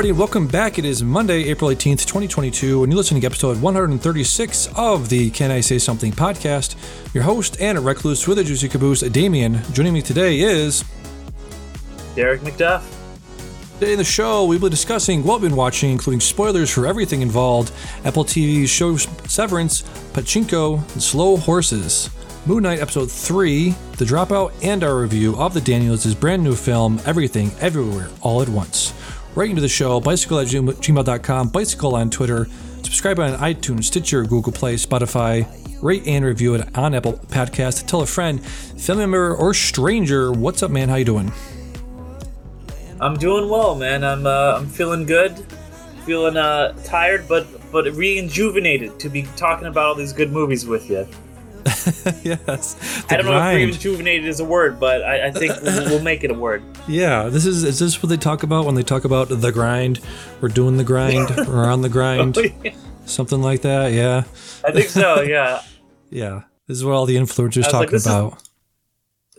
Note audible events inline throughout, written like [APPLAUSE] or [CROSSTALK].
everybody. Welcome back. It is Monday, April 18th, 2022, and you're listening to episode 136 of the Can I Say Something podcast. Your host and a recluse with a juicy caboose, Damien. Joining me today is Derek McDuff. Today in the show, we'll be discussing what we've been watching, including spoilers for everything involved Apple TV's show Severance, Pachinko, and Slow Horses. Moon Knight Episode 3, The Dropout, and our review of the Daniels' brand new film, Everything, Everywhere, All at Once. Right into the show, bicycle at gmail.com, bicycle on Twitter, subscribe on iTunes, Stitcher, Google Play, Spotify, rate and review it on Apple Podcast. Tell a friend, family member, or stranger, what's up, man? How you doing? I'm doing well, man. I'm uh, I'm feeling good, feeling uh, tired, but but rejuvenated to be talking about all these good movies with you. [LAUGHS] yes. I don't grind. know if rejuvenated is a word, but I, I think we'll, we'll, make it a word. Yeah, this is is this what they talk about when they talk about the grind? We're doing the grind. [LAUGHS] We're on the grind. Oh, yeah. Something like that. Yeah. I think so. Yeah. [LAUGHS] yeah. This is what all the influencers talking like, about.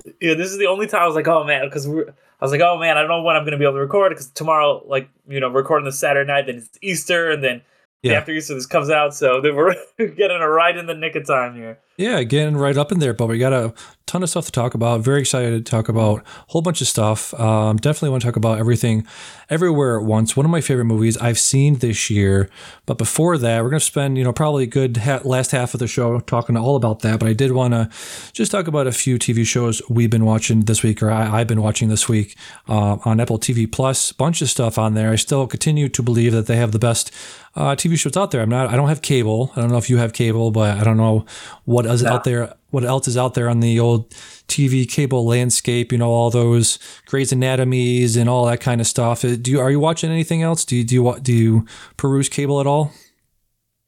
Is, yeah, this is the only time I was like, oh man, because we're I was like, oh man, I don't know when I'm going to be able to record because tomorrow, like, you know, recording the Saturday night, then it's Easter, and then yeah. after Easter this comes out, so we're getting a right in the nick of time here. Yeah, getting right up in there, but we got a ton of stuff to talk about. Very excited to talk about a whole bunch of stuff. Um, definitely want to talk about everything, everywhere at once. One of my favorite movies I've seen this year. But before that, we're to spend you know probably a good ha- last half of the show talking all about that. But I did want to just talk about a few TV shows we've been watching this week, or I, have been watching this week uh, on Apple TV Plus. Bunch of stuff on there. I still continue to believe that they have the best uh, TV shows out there. I'm not. I don't have cable. I don't know if you have cable, but I don't know what is yeah. out there. What else is out there on the old TV cable landscape? You know, all those Grey's Anatomies and all that kind of stuff. Uh, do you are you watching anything else? Do you do you do you peruse cable at all?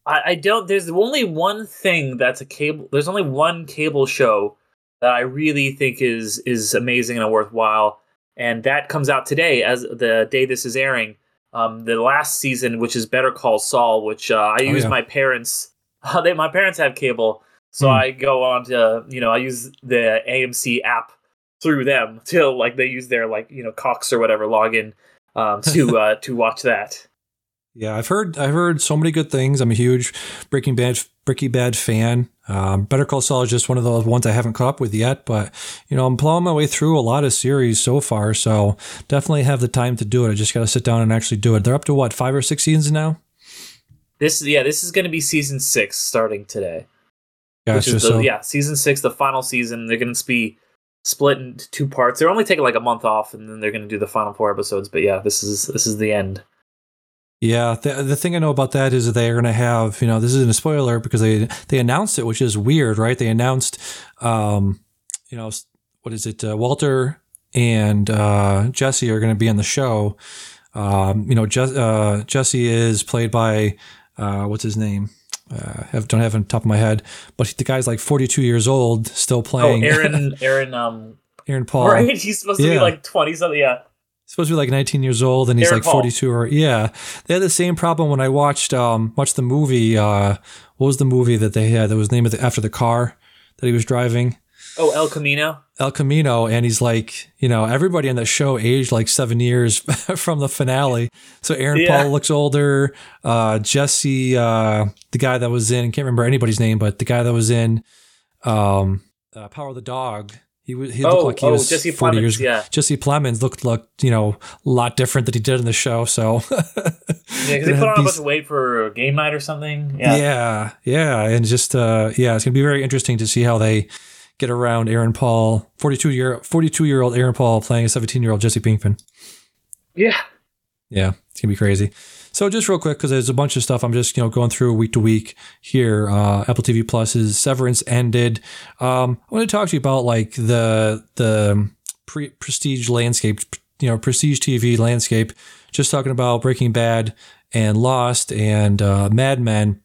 I, I don't. There's only one thing that's a cable. There's only one cable show that I really think is is amazing and worthwhile, and that comes out today as the day this is airing um, the last season, which is Better Call Saul, which uh, I oh, use yeah. my parents. Uh, [LAUGHS] they my parents have cable, so mm. I go on to you know I use the AMC app through them [LAUGHS] till like they use their like you know Cox or whatever login um, to [LAUGHS] uh, to watch that. Yeah, I've heard I've heard so many good things. I'm a huge Breaking Bad Breaking Bad fan. Um, Better Call Saul is just one of those ones I haven't caught up with yet, but you know I'm plowing my way through a lot of series so far, so definitely have the time to do it. I just got to sit down and actually do it. They're up to what five or six seasons now. This yeah, this is going to be season six starting today. Gotcha. Which is the, so, yeah, season six, the final season. They're going to be split into two parts. They're only taking like a month off, and then they're going to do the final four episodes. But yeah, this is this is the end. Yeah, the, the thing I know about that is that they're going to have, you know, this isn't a spoiler because they they announced it, which is weird, right? They announced, um, you know, what is it? Uh, Walter and uh, Jesse are going to be on the show. Um, you know, Je- uh, Jesse is played by uh, what's his name? Uh, I don't have it on top of my head, but the guy's like 42 years old, still oh, playing. Oh, Aaron, [LAUGHS] Aaron, um, Aaron Paul. Right, he's supposed to yeah. be like 20 something. Yeah supposed to be like 19 years old and he's Aaron like 42 Paul. or yeah they had the same problem when i watched um watched the movie uh what was the movie that they had that was named after the car that he was driving oh el camino el camino and he's like you know everybody in that show aged like seven years [LAUGHS] from the finale so aaron yeah. paul looks older uh jesse uh the guy that was in can't remember anybody's name but the guy that was in um uh, power of the dog he, was, he looked oh, like he oh, was Jesse 40 Plemons, years. Yeah. Jesse Plemons looked like, you know, a lot different than he did in the show. So, [LAUGHS] yeah, because they put on a bunch of weight for a game night or something. Yeah. Yeah. Yeah. And just, uh, yeah, it's going to be very interesting to see how they get around Aaron Paul, 42 year, 42 year old Aaron Paul playing a 17 year old Jesse Pinkman. Yeah. Yeah. It's going to be crazy. So just real quick, because there's a bunch of stuff I'm just you know going through week to week here. Uh, Apple TV Plus's Severance ended. Um, I want to talk to you about like the the pre- prestige landscape, you know, prestige TV landscape. Just talking about Breaking Bad and Lost and uh, Mad Men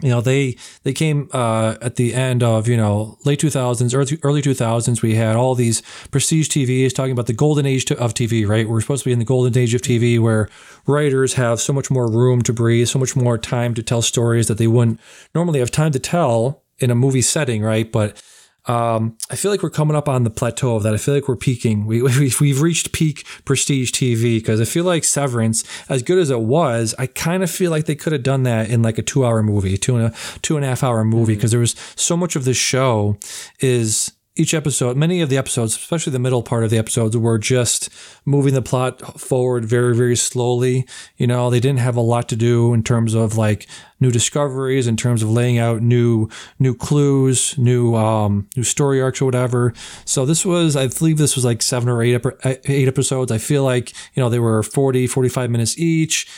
you know they they came uh, at the end of you know late 2000s early, early 2000s we had all these prestige tvs talking about the golden age of tv right? We're supposed to be in the golden age of tv where writers have so much more room to breathe so much more time to tell stories that they wouldn't normally have time to tell in a movie setting right? But um, I feel like we're coming up on the plateau of that. I feel like we're peaking. We, [LAUGHS] we we've reached peak prestige TV because I feel like Severance, as good as it was, I kind of feel like they could have done that in like a two hour movie, two and a two and a half hour movie, because mm-hmm. there was so much of this show is each episode, many of the episodes, especially the middle part of the episodes, were just moving the plot forward very, very slowly. You know, they didn't have a lot to do in terms of like new discoveries, in terms of laying out new new clues, new um, new story arcs or whatever. So this was, I believe, this was like seven or eight eight episodes. I feel like you know they were 40, 45 minutes each.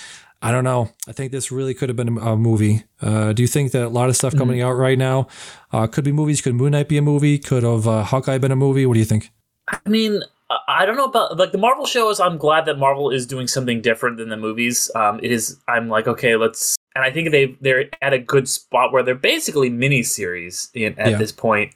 I don't know. I think this really could have been a movie. Uh, do you think that a lot of stuff coming mm-hmm. out right now uh, could be movies? Could Moon Knight be a movie? Could have uh, Hawkeye been a movie? What do you think? I mean, I don't know about like the Marvel shows. I'm glad that Marvel is doing something different than the movies. Um, it is. I'm like, okay, let's. And I think they they're at a good spot where they're basically mini series at yeah. this point.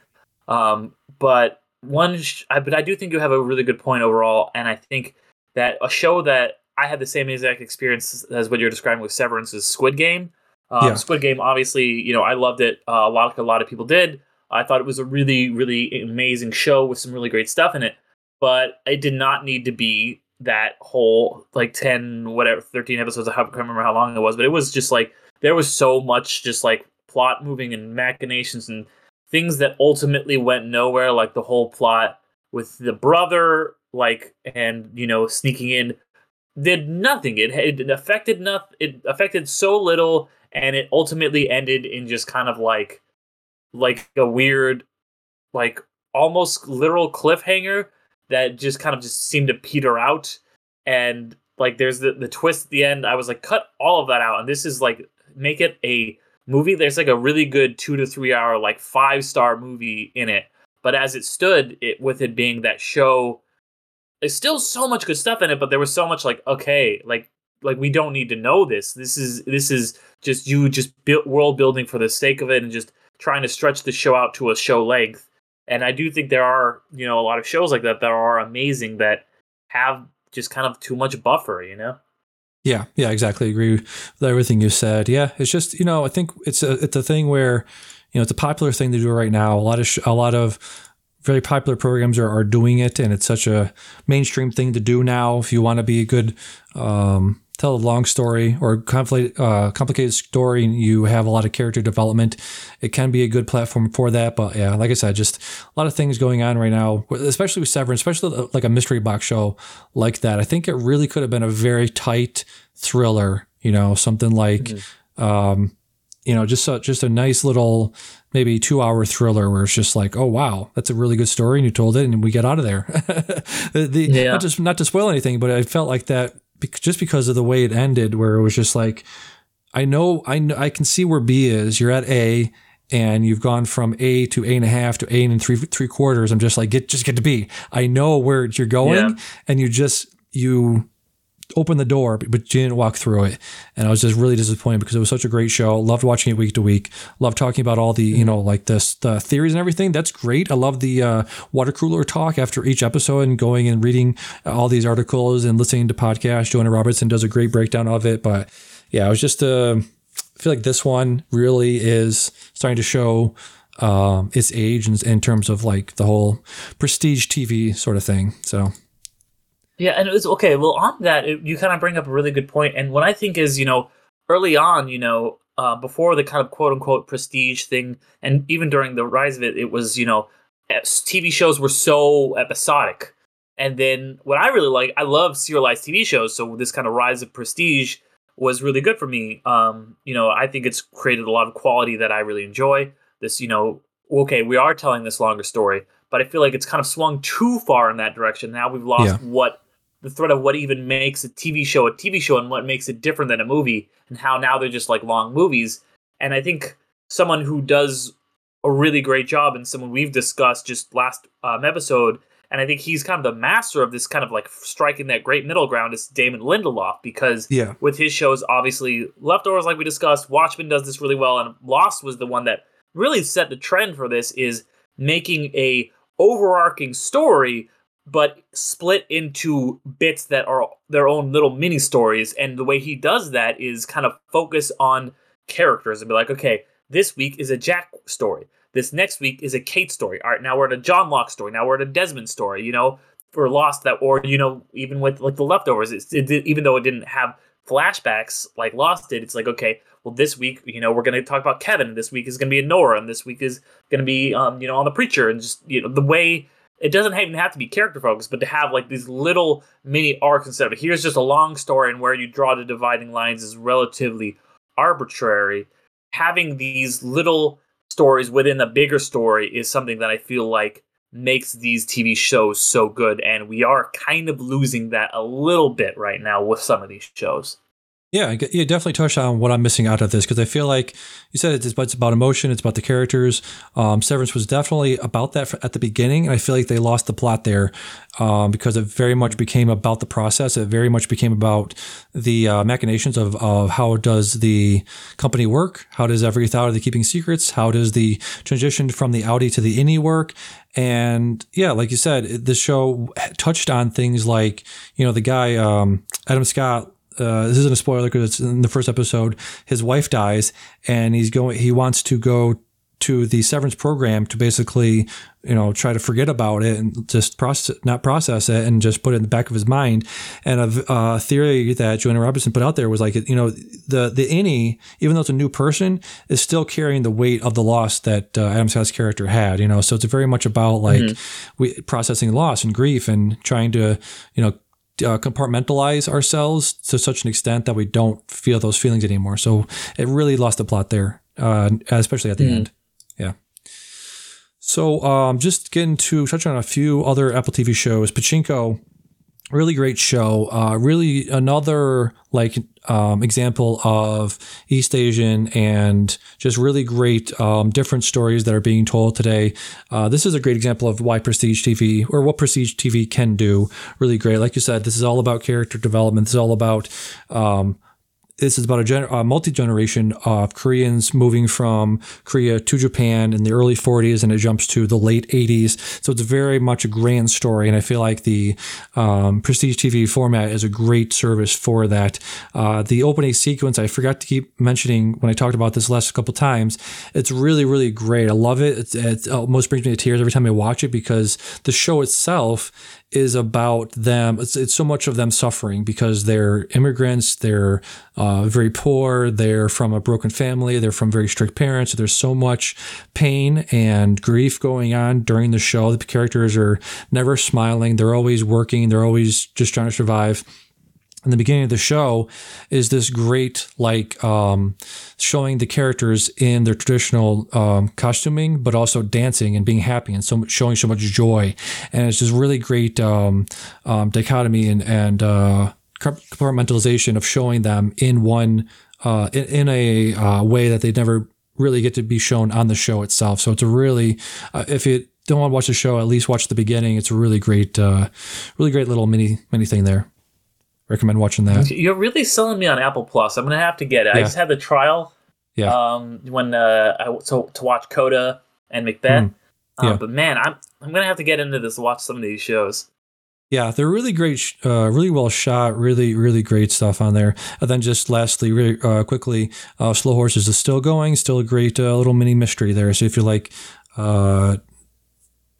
Um, but one, sh- I, but I do think you have a really good point overall, and I think that a show that I had the same exact experience as what you're describing with Severance's Squid Game. Um, yeah. Squid Game, obviously, you know, I loved it. Uh, a lot, like a lot of people did. I thought it was a really, really amazing show with some really great stuff in it. But it did not need to be that whole like ten, whatever, thirteen episodes. I can't remember how long it was, but it was just like there was so much just like plot moving and machinations and things that ultimately went nowhere. Like the whole plot with the brother, like and you know sneaking in did nothing. It, it affected nothing. It affected so little, and it ultimately ended in just kind of like like a weird, like almost literal cliffhanger that just kind of just seemed to peter out. And like there's the the twist at the end. I was like, cut all of that out, and this is like make it a movie. There's like a really good two to three hour like five star movie in it. But as it stood, it with it being that show there's still so much good stuff in it, but there was so much like, okay, like like we don't need to know this. This is this is just you just build world building for the sake of it and just trying to stretch the show out to a show length. And I do think there are, you know, a lot of shows like that that are amazing that have just kind of too much buffer, you know? Yeah, yeah, exactly. Agree with everything you said. Yeah, it's just you know I think it's a it's a thing where you know it's a popular thing to do right now. A lot of sh- a lot of very popular programs are, are doing it, and it's such a mainstream thing to do now. If you want to be a good um, tell a long story or complicated, uh, complicated story, and you have a lot of character development, it can be a good platform for that. But yeah, like I said, just a lot of things going on right now, especially with Severance, especially uh, like a mystery box show like that. I think it really could have been a very tight thriller. You know, something like. Mm-hmm. Um, you know, just a, just a nice little maybe two hour thriller where it's just like, oh wow, that's a really good story, and you told it, and we get out of there. [LAUGHS] the, yeah. Not just not to spoil anything, but I felt like that just because of the way it ended, where it was just like, I know, I know, I can see where B is. You're at A, and you've gone from A to A and a half to A and three three quarters. I'm just like, get just get to B. I know where you're going, yeah. and you just you opened the door, but didn't walk through it. And I was just really disappointed because it was such a great show. Loved watching it week to week. Loved talking about all the, you know, like this, the theories and everything. That's great. I love the uh, water cooler talk after each episode and going and reading all these articles and listening to podcasts. Joanna Robertson does a great breakdown of it. But yeah, I was just, uh, I feel like this one really is starting to show um, its age in, in terms of like the whole prestige TV sort of thing. So yeah, and it was okay. Well, on that, it, you kind of bring up a really good point. And what I think is, you know, early on, you know, uh, before the kind of quote unquote prestige thing, and even during the rise of it, it was, you know, TV shows were so episodic. And then what I really like, I love serialized TV shows. So this kind of rise of prestige was really good for me. Um, you know, I think it's created a lot of quality that I really enjoy. This, you know, okay, we are telling this longer story, but I feel like it's kind of swung too far in that direction. Now we've lost yeah. what the thread of what even makes a TV show a TV show and what makes it different than a movie, and how now they're just like long movies. And I think someone who does a really great job and someone we've discussed just last um, episode, and I think he's kind of the master of this kind of like striking that great middle ground is Damon Lindelof because yeah. with his shows, obviously Leftovers, like we discussed, Watchmen does this really well, and Lost was the one that really set the trend for this is making a overarching story but split into bits that are their own little mini stories. And the way he does that is kind of focus on characters and be like, okay, this week is a Jack story. This next week is a Kate story. All right, now we're at a John Locke story. Now we're at a Desmond story. You know, for Lost that, or you know, even with like the leftovers, it, it, even though it didn't have flashbacks like Lost did, it's like okay, well this week you know we're going to talk about Kevin. This week is going to be a Nora, and this week is going to be um you know on the preacher, and just you know the way it doesn't even have to be character focused, but to have like these little mini arcs instead of here's just a long story and where you draw the dividing lines is relatively arbitrary. Having these little stories within a bigger story is something that I feel like makes these TV shows so good, and we are kind of losing that a little bit right now with some of these shows. Yeah, you definitely touched on what I'm missing out of this because I feel like you said it's, it's about emotion, it's about the characters. Um, Severance was definitely about that at the beginning, and I feel like they lost the plot there um, because it very much became about the process. It very much became about the uh, machinations of, of how does the company work, how does every thought of the keeping secrets, how does the transition from the Outie to the Innie work, and yeah, like you said, the show touched on things like you know the guy um, Adam Scott uh, this isn't a spoiler because it's in the first episode. His wife dies, and he's going. He wants to go to the severance program to basically, you know, try to forget about it and just process, not process it, and just put it in the back of his mind. And a, a theory that Joanna Robinson put out there was like, you know, the the innie, even though it's a new person, is still carrying the weight of the loss that uh, Adam Scott's character had. You know, so it's very much about like mm-hmm. we processing loss and grief and trying to, you know, uh, compartmentalize ourselves to such an extent that we don't feel those feelings anymore. So it really lost the plot there, uh, especially at the mm. end. Yeah. So um, just getting to touch on a few other Apple TV shows. Pachinko really great show. Uh, really another like um, example of East Asian and just really great um, different stories that are being told today. Uh, this is a great example of why Prestige TV or what Prestige TV can do. Really great. Like you said, this is all about character development. This is all about um, this is about a, a multi generation of Koreans moving from Korea to Japan in the early 40s, and it jumps to the late 80s. So it's very much a grand story, and I feel like the um, Prestige TV format is a great service for that. Uh, the opening sequence, I forgot to keep mentioning when I talked about this last couple times. It's really, really great. I love it. It, it almost brings me to tears every time I watch it because the show itself is about them. It's, it's so much of them suffering because they're immigrants, they're uh, very poor, they're from a broken family, they're from very strict parents. There's so much pain and grief going on during the show. The characters are never smiling, they're always working, they're always just trying to survive in the beginning of the show is this great like um, showing the characters in their traditional um, costuming but also dancing and being happy and so showing so much joy. And it's just really great um, um dichotomy and, and uh, compartmentalization of showing them in one uh, in, in, a uh, way that they never really get to be shown on the show itself. So it's a really uh, if you don't want to watch the show at least watch the beginning. It's a really great uh, really great little mini mini thing there recommend watching that. You're really selling me on Apple Plus. I'm gonna have to get it. Yeah. I just had the trial. Yeah. Um, when uh, I so to watch Coda and Macbeth. Mm. Yeah. Um, but man, I'm I'm gonna have to get into this. Watch some of these shows. Yeah, they're really great, uh, really well shot, really, really great stuff on there. And then just lastly, really uh, quickly, uh, Slow Horses is still going, still a great uh, little mini mystery there. So if you like uh,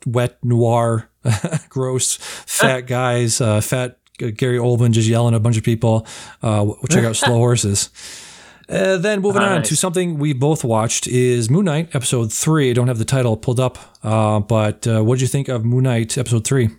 wet noir, [LAUGHS] gross, fat [LAUGHS] guys, uh, fat Gary Oldman just yelling at a bunch of people. Uh, we'll check out Slow [LAUGHS] Horses. Uh, then moving nice. on to something we both watched is Moon Knight episode three. I don't have the title pulled up, uh, but uh, what did you think of Moon Knight episode three?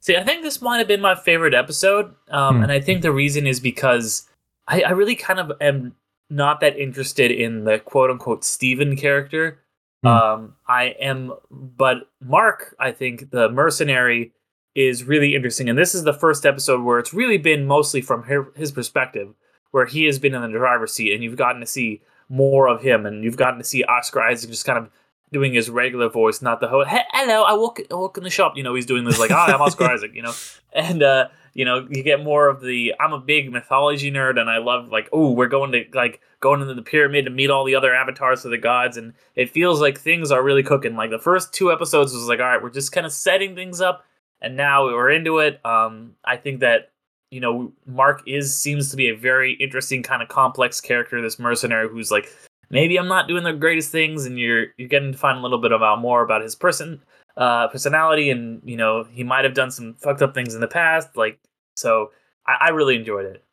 See, I think this might have been my favorite episode, um, hmm. and I think the reason is because I, I, really kind of am not that interested in the quote unquote Steven character. Hmm. Um, I am, but Mark, I think the mercenary is really interesting. And this is the first episode where it's really been mostly from his perspective, where he has been in the driver's seat, and you've gotten to see more of him, and you've gotten to see Oscar Isaac just kind of doing his regular voice, not the whole hey, "Hello, I walk, I walk in the shop." You know, he's doing this like, "Hi, I'm Oscar [LAUGHS] Isaac," you know, and uh, you know, you get more of the. I'm a big mythology nerd, and I love like, oh, we're going to like going into the pyramid to meet all the other avatars of the gods, and it feels like things are really cooking. Like the first two episodes was like, all right, we're just kind of setting things up and now we're into it. Um, I think that you know Mark is seems to be a very interesting kind of complex character. This mercenary who's like maybe I'm not doing the greatest things, and you're you're getting to find a little bit about more about his person uh, personality, and you know he might have done some fucked up things in the past. Like so, I, I really enjoyed it.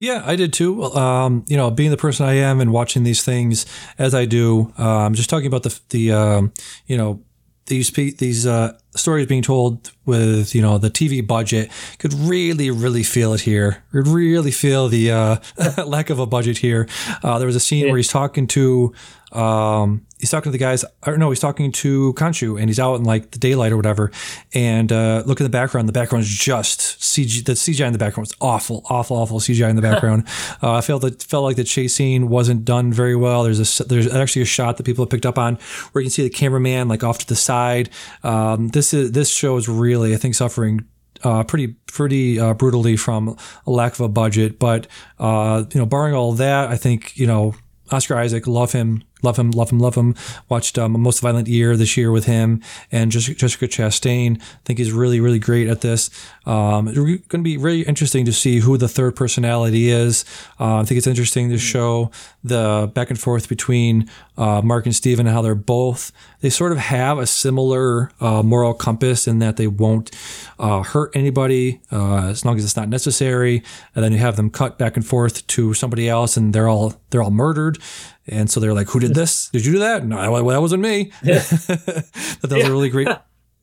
Yeah, I did too. Um, you know, being the person I am and watching these things as I do, um, just talking about the the um, you know these these uh, stories being told with you know the TV budget could really really feel it here. Could really feel the uh, [LAUGHS] lack of a budget here. Uh, there was a scene yeah. where he's talking to um, he's talking to the guys. Or no, he's talking to Khonshu, and he's out in like the daylight or whatever. And uh, look in the background. The background is just CG. The CGI in the background was awful, awful, awful CGI in the [LAUGHS] background. uh, I felt that felt like the chase scene wasn't done very well. There's a there's actually a shot that people have picked up on where you can see the cameraman like off to the side. Um, this is this show is really I think suffering uh, pretty pretty uh, brutally from a lack of a budget. But uh, you know, barring all that, I think you know Oscar Isaac, love him, love him, love him, love him. Watched um, Most Violent Year this year with him and Jessica Chastain. I think he's really, really great at this. Um, it's going to be really interesting to see who the third personality is. Uh, I think it's interesting to show the back and forth between uh, Mark and Steven and how they're both, they sort of have a similar uh, moral compass in that they won't uh, hurt anybody uh, as long as it's not necessary. And then you have them cut back and forth to somebody else and they're all, they're all murdered. And so they're like, "Who did [LAUGHS] this? Did you do that?" No, well, that wasn't me. [LAUGHS] Yeah. [LAUGHS] that was yeah. a really great.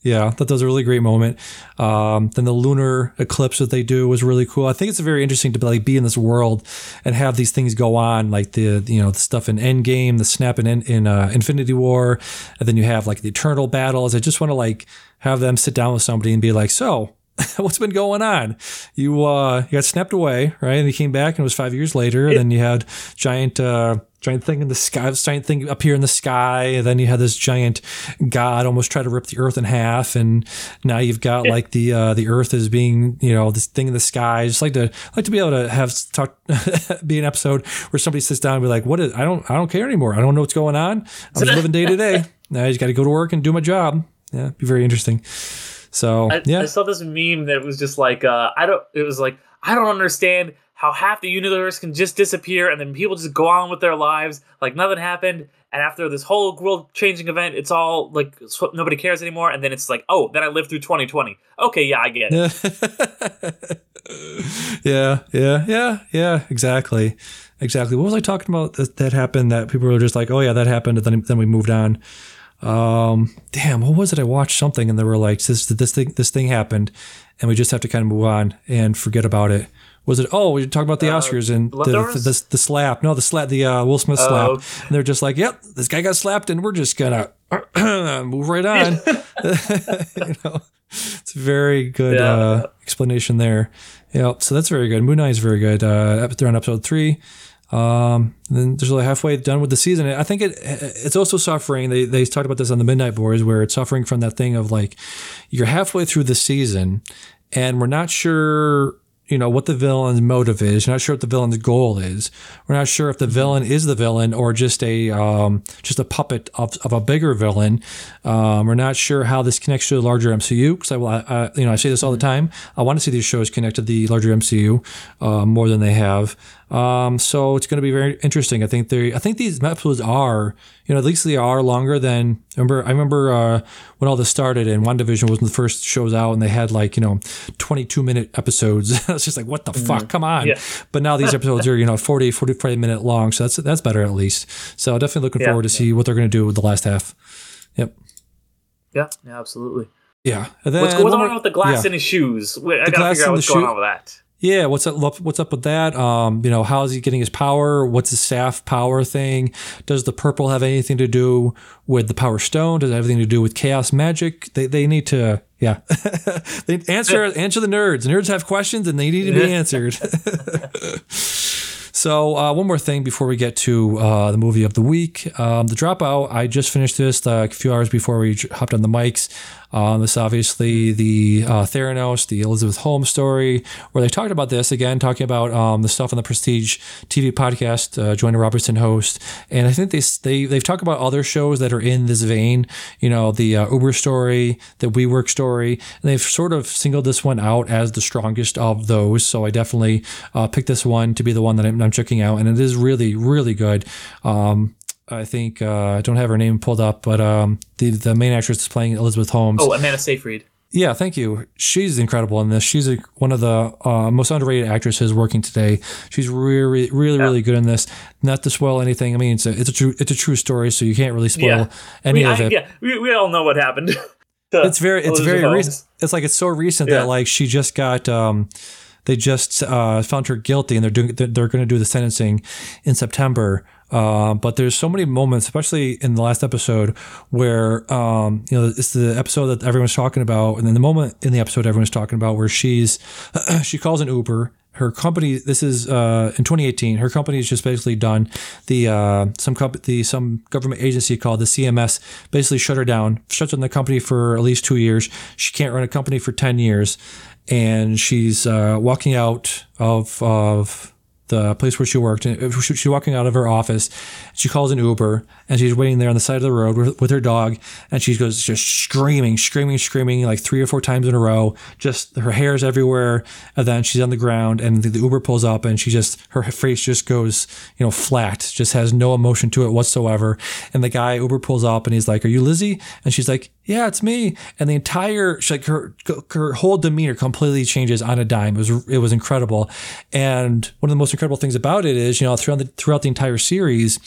Yeah, that was a really great moment. Um, then the lunar eclipse that they do was really cool. I think it's very interesting to be, like be in this world and have these things go on, like the you know the stuff in Endgame, the snap in in uh, Infinity War, and then you have like the eternal battles. I just want to like have them sit down with somebody and be like, "So, what's been going on? You uh, you got snapped away, right? And you came back, and it was five years later. And then you had giant uh, giant thing in the sky, giant thing up here in the sky. And then you had this giant god almost try to rip the earth in half. And now you've got like the uh, the earth is being you know this thing in the sky. I just like to like to be able to have talk [LAUGHS] be an episode where somebody sits down and be like, what is I don't I don't care anymore. I don't know what's going on. I'm just living day to day. [LAUGHS] Now I just got to go to work and do my job. Yeah, be very interesting. So I, yeah, I saw this meme that was just like uh, I don't. It was like I don't understand how half the universe can just disappear and then people just go on with their lives like nothing happened. And after this whole world changing event, it's all like nobody cares anymore. And then it's like, oh, then I lived through 2020. Okay, yeah, I get it. [LAUGHS] yeah, yeah, yeah, yeah, exactly. Exactly. What was I talking about that, that happened that people were just like, oh, yeah, that happened. And then, then we moved on. Um, damn, what was it? I watched something and they were like, this, this thing, this thing happened and we just have to kind of move on and forget about it. Was it? Oh, we talk about the uh, Oscars and the, the, the, the slap. No, the slap, the uh, Will Smith slap. Uh, and they're just like, "Yep, this guy got slapped, and we're just gonna [CLEARS THROAT] move right on." [LAUGHS] [LAUGHS] you know, it's a very good yeah. uh, explanation there. Yeah, so that's very good. Moon Knight is very good. Uh, they're on episode three. Um, then there's like halfway done with the season. I think it it's also suffering. They they talked about this on the Midnight Boys, where it's suffering from that thing of like you're halfway through the season, and we're not sure you know what the villain's motive is. You're not sure what the villain's goal is. We're not sure if the villain is the villain or just a um, just a puppet of, of a bigger villain. Um, we're not sure how this connects to the larger MCU because I, I, you know I say this all the time. I want to see these shows connect to the larger MCU uh, more than they have. Um, so it's going to be very interesting. I think they, I think these episodes are, you know, at least they are longer than. Remember, I remember uh, when all this started and WandaVision was the first shows out, and they had like you know, twenty two minute episodes. [LAUGHS] it's just like what the mm-hmm. fuck, come on. Yeah. But now these episodes are you know 40, 45 minute long, so that's that's better at least. So definitely looking yeah, forward to yeah. see what they're going to do with the last half. Yep. Yeah. Yeah. Absolutely. Yeah. what's going on with the glass in his shoes? I gotta figure out what's going on with that yeah, what's up? What's up with that? Um, you know, how is he getting his power? What's his staff power thing? Does the purple have anything to do with the power stone? Does it have anything to do with chaos magic? They, they need to, yeah, [LAUGHS] they answer answer the nerds. Nerds have questions and they need to be answered. [LAUGHS] So uh, one more thing before we get to uh, the movie of the week, um, the dropout. I just finished this uh, a few hours before we hopped on the mics. Um, it's obviously the uh, Theranos, the Elizabeth Holmes story, where they talked about this again, talking about um, the stuff on the Prestige TV podcast. Uh, Joanna Robertson host, and I think they they they've talked about other shows that are in this vein. You know, the uh, Uber story, the WeWork story, and they've sort of singled this one out as the strongest of those. So I definitely uh, picked this one to be the one that I'm, I'm checking out, and it is really really good. Um, I think uh, I don't have her name pulled up, but um, the the main actress is playing Elizabeth Holmes. Oh, Amanda Seyfried. Yeah, thank you. She's incredible in this. She's a, one of the uh, most underrated actresses working today. She's really, really, yeah. really good in this. Not to spoil anything. I mean, it's a it's a true it's a true story, so you can't really spoil yeah. any we, of I, it. Yeah, we, we all know what happened. [LAUGHS] it's very it's very recent. It's like it's so recent yeah. that like she just got. Um, they just uh, found her guilty, and they're doing they're going to do the sentencing in September. Uh, but there's so many moments, especially in the last episode, where um, you know it's the episode that everyone's talking about, and then the moment in the episode everyone's talking about where she's [CLEARS THROAT] she calls an Uber. Her company. This is uh, in 2018. Her company is just basically done. The uh, some comp- the some government agency called the CMS basically shut her down. Shut down the company for at least two years. She can't run a company for 10 years, and she's uh, walking out of of the place where she worked. Uh, and she's walking out of her office. She calls an Uber and she's waiting there on the side of the road with, with her dog. And she goes just screaming, screaming, screaming like three or four times in a row. Just her hair's everywhere. And then she's on the ground and the, the Uber pulls up and she just, her face just goes, you know, flat, just has no emotion to it whatsoever. And the guy Uber pulls up and he's like, Are you Lizzie? And she's like, Yeah, it's me. And the entire, like her, her whole demeanor completely changes on a dime. It was, it was incredible. And one of the most incredible things about it is, you know, throughout the, throughout the entire series,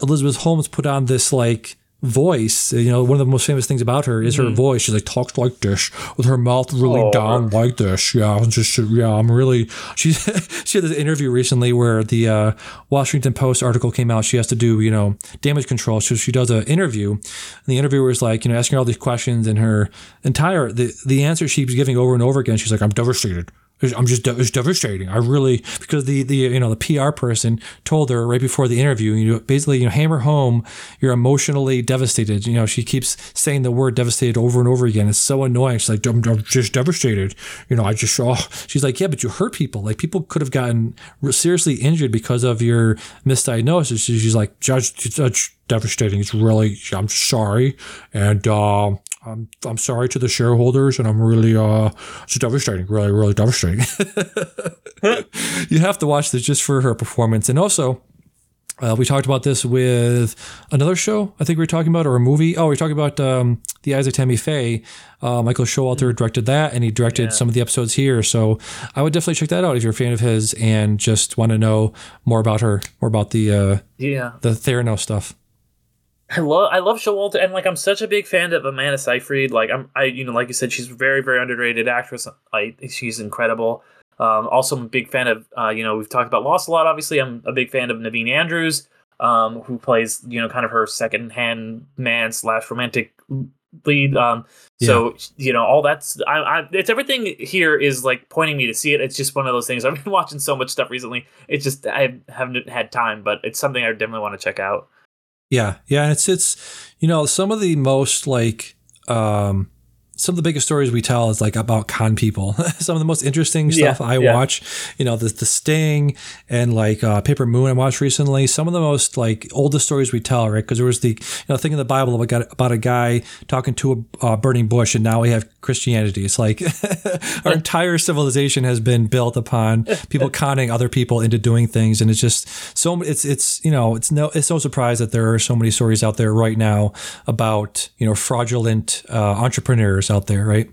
Elizabeth Holmes put on this like voice. You know, one of the most famous things about her is mm-hmm. her voice. She's like talks like this with her mouth really oh. down like this. Yeah, I'm just yeah, I'm really. [LAUGHS] She she had this interview recently where the uh, Washington Post article came out. She has to do you know damage control. So she does an interview, and the interviewer is like you know asking her all these questions, and her entire the the answer she giving over and over again. She's like, I'm devastated. I'm just it's devastating. I really because the the you know the PR person told her right before the interview, you know, basically you know hammer home you're emotionally devastated. You know, she keeps saying the word devastated over and over again. It's so annoying. She's like, I'm, I'm just devastated. You know, I just oh. She's like, yeah, but you hurt people. Like people could have gotten seriously injured because of your misdiagnosis. She's like, judge, judge devastating. It's really I'm sorry, and uh, I'm I'm sorry to the shareholders, and I'm really uh it's devastating, really really devastating. [LAUGHS] you have to watch this just for her performance, and also. Uh, we talked about this with another show. I think we were talking about, or a movie. Oh, we are talking about um, the Eyes of Tammy Faye. Uh, Michael Showalter directed that, and he directed yeah. some of the episodes here. So I would definitely check that out if you're a fan of his and just want to know more about her, more about the uh, yeah the Theranos stuff. I love I love Showalter and like I'm such a big fan of Amanda Seyfried. Like I'm I you know like you said she's a very very underrated actress. I she's incredible. Um, also I'm a big fan of uh, you know we've talked about Lost a lot. Obviously I'm a big fan of Naveen Andrews, um, who plays you know kind of her second hand man slash romantic lead. Um, yeah. so you know all that's I, I it's everything here is like pointing me to see it. It's just one of those things. [LAUGHS] I've been watching so much stuff recently. It's just I haven't had time, but it's something I definitely want to check out. Yeah, yeah, it's it's you know some of the most like um some of the biggest stories we tell is like about con people. [LAUGHS] some of the most interesting stuff yeah, I yeah. watch, you know, the the Sting and like uh, Paper Moon I watched recently. Some of the most like oldest stories we tell, right? Because there was the you know thing in the Bible about about a guy talking to a uh, burning bush, and now we have Christianity. It's like [LAUGHS] our entire civilization has been built upon people [LAUGHS] conning other people into doing things, and it's just so it's it's you know it's no it's no surprise that there are so many stories out there right now about you know fraudulent uh, entrepreneurs out there, right?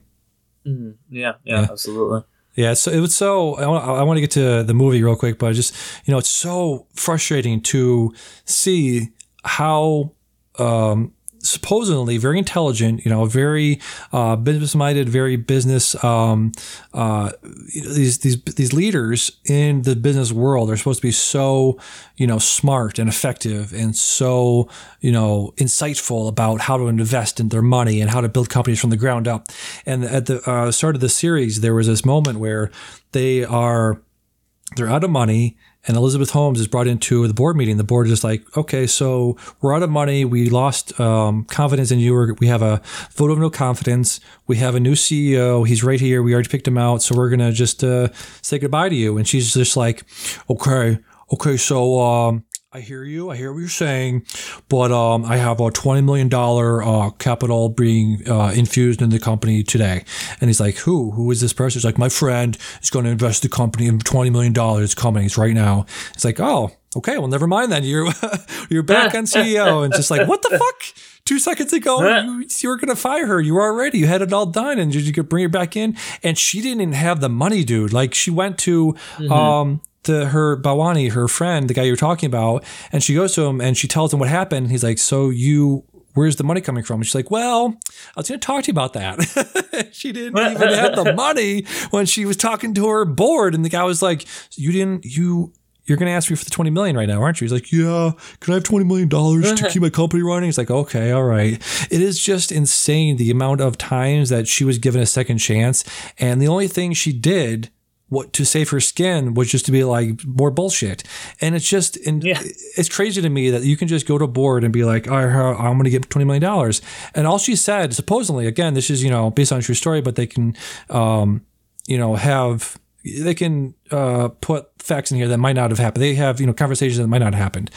Mm-hmm. Yeah, yeah, yeah, absolutely. Yeah, so it was so. I want, I want to get to the movie real quick, but just you know, it's so frustrating to see how um, supposedly very intelligent, you know, very uh, business minded, very business. Um, uh, these these these leaders in the business world are supposed to be so, you know, smart and effective and so you know insightful about how to invest in their money and how to build companies from the ground up. And at the uh, start of the series, there was this moment where they are they're out of money and Elizabeth Holmes is brought into the board meeting. The board is like, okay, so we're out of money. We lost um, confidence in you. We have a vote of no confidence. We have a new CEO. He's right here. We already picked him out. So we're going to just uh, say goodbye to you. And she's just like, okay, okay, so um, I hear you. I hear what you're saying, but um, I have a twenty million dollar uh, capital being uh, infused in the company today. And he's like, "Who? Who is this person?" He's like, "My friend is going to invest the company in twenty million dollars companies right now." It's like, "Oh, okay. Well, never mind then. You're [LAUGHS] you're back on CEO." [LAUGHS] And just like, what the fuck? Two seconds ago, you, you were going to fire her. You were already. You had it all done, and you could bring her back in. And she didn't even have the money, dude. Like she went to. Mm-hmm. Um, to her Balwani, her friend, the guy you were talking about, and she goes to him and she tells him what happened. He's like, "So you, where's the money coming from?" And she's like, "Well, I was going to talk to you about that." [LAUGHS] she didn't even have the [LAUGHS] money when she was talking to her board, and the guy was like, "You didn't, you." You're going to ask me for the 20 million right now, aren't you? He's like, Yeah, can I have 20 million dollars to [LAUGHS] keep my company running? He's like, Okay, all right. It is just insane the amount of times that she was given a second chance. And the only thing she did what to save her skin was just to be like more bullshit. And it's just, and yeah. it's crazy to me that you can just go to board and be like, oh, I'm going to get $20 million. And all she said, supposedly, again, this is, you know, based on a true story, but they can, um, you know, have, they can uh, put facts in here that might not have happened. They have, you know, conversations that might not have happened.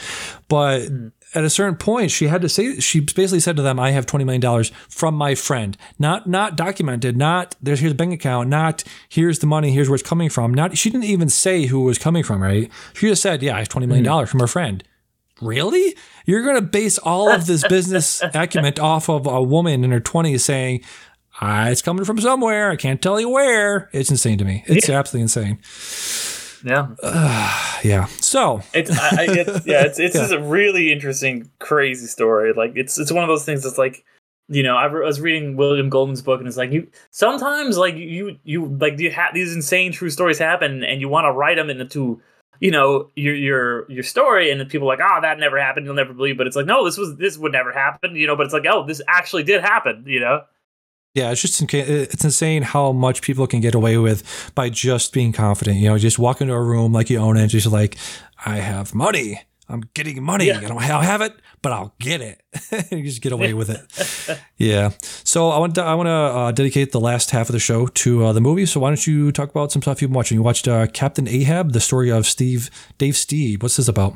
But mm at a certain point, she had to say, she basically said to them, I have $20 million from my friend. Not, not documented, not there's here's a bank account, not here's the money, here's where it's coming from. Not, she didn't even say who it was coming from, right? She just said, yeah, I have $20 million mm-hmm. from her friend. Really? You're going to base all of this business [LAUGHS] acumen off of a woman in her 20s saying, ah, it's coming from somewhere. I can't tell you where. It's insane to me. It's yeah. absolutely insane. Yeah. Uh, [SIGHS] yeah. So it's, I, it's [LAUGHS] yeah, it's it's yeah. just a really interesting, crazy story. Like it's it's one of those things that's like, you know, I was reading William Goldman's book, and it's like you sometimes like you you like you have these insane true stories happen, and you want to write them into you know your your your story and people are like oh that never happened you'll never believe but it's like no this was this would never happen you know but it's like oh this actually did happen you know yeah, it's just it's insane how much people can get away with by just being confident. You know, just walk into a room like you own it, just like I have money. I'm getting money. Yeah. I don't have it, but I'll get it. [LAUGHS] you just get away with it. [LAUGHS] yeah. So I want to, I want to uh, dedicate the last half of the show to uh, the movie. So why don't you talk about some stuff you've been watching? You watched uh, Captain Ahab, the story of Steve Dave Stieb. What's this about?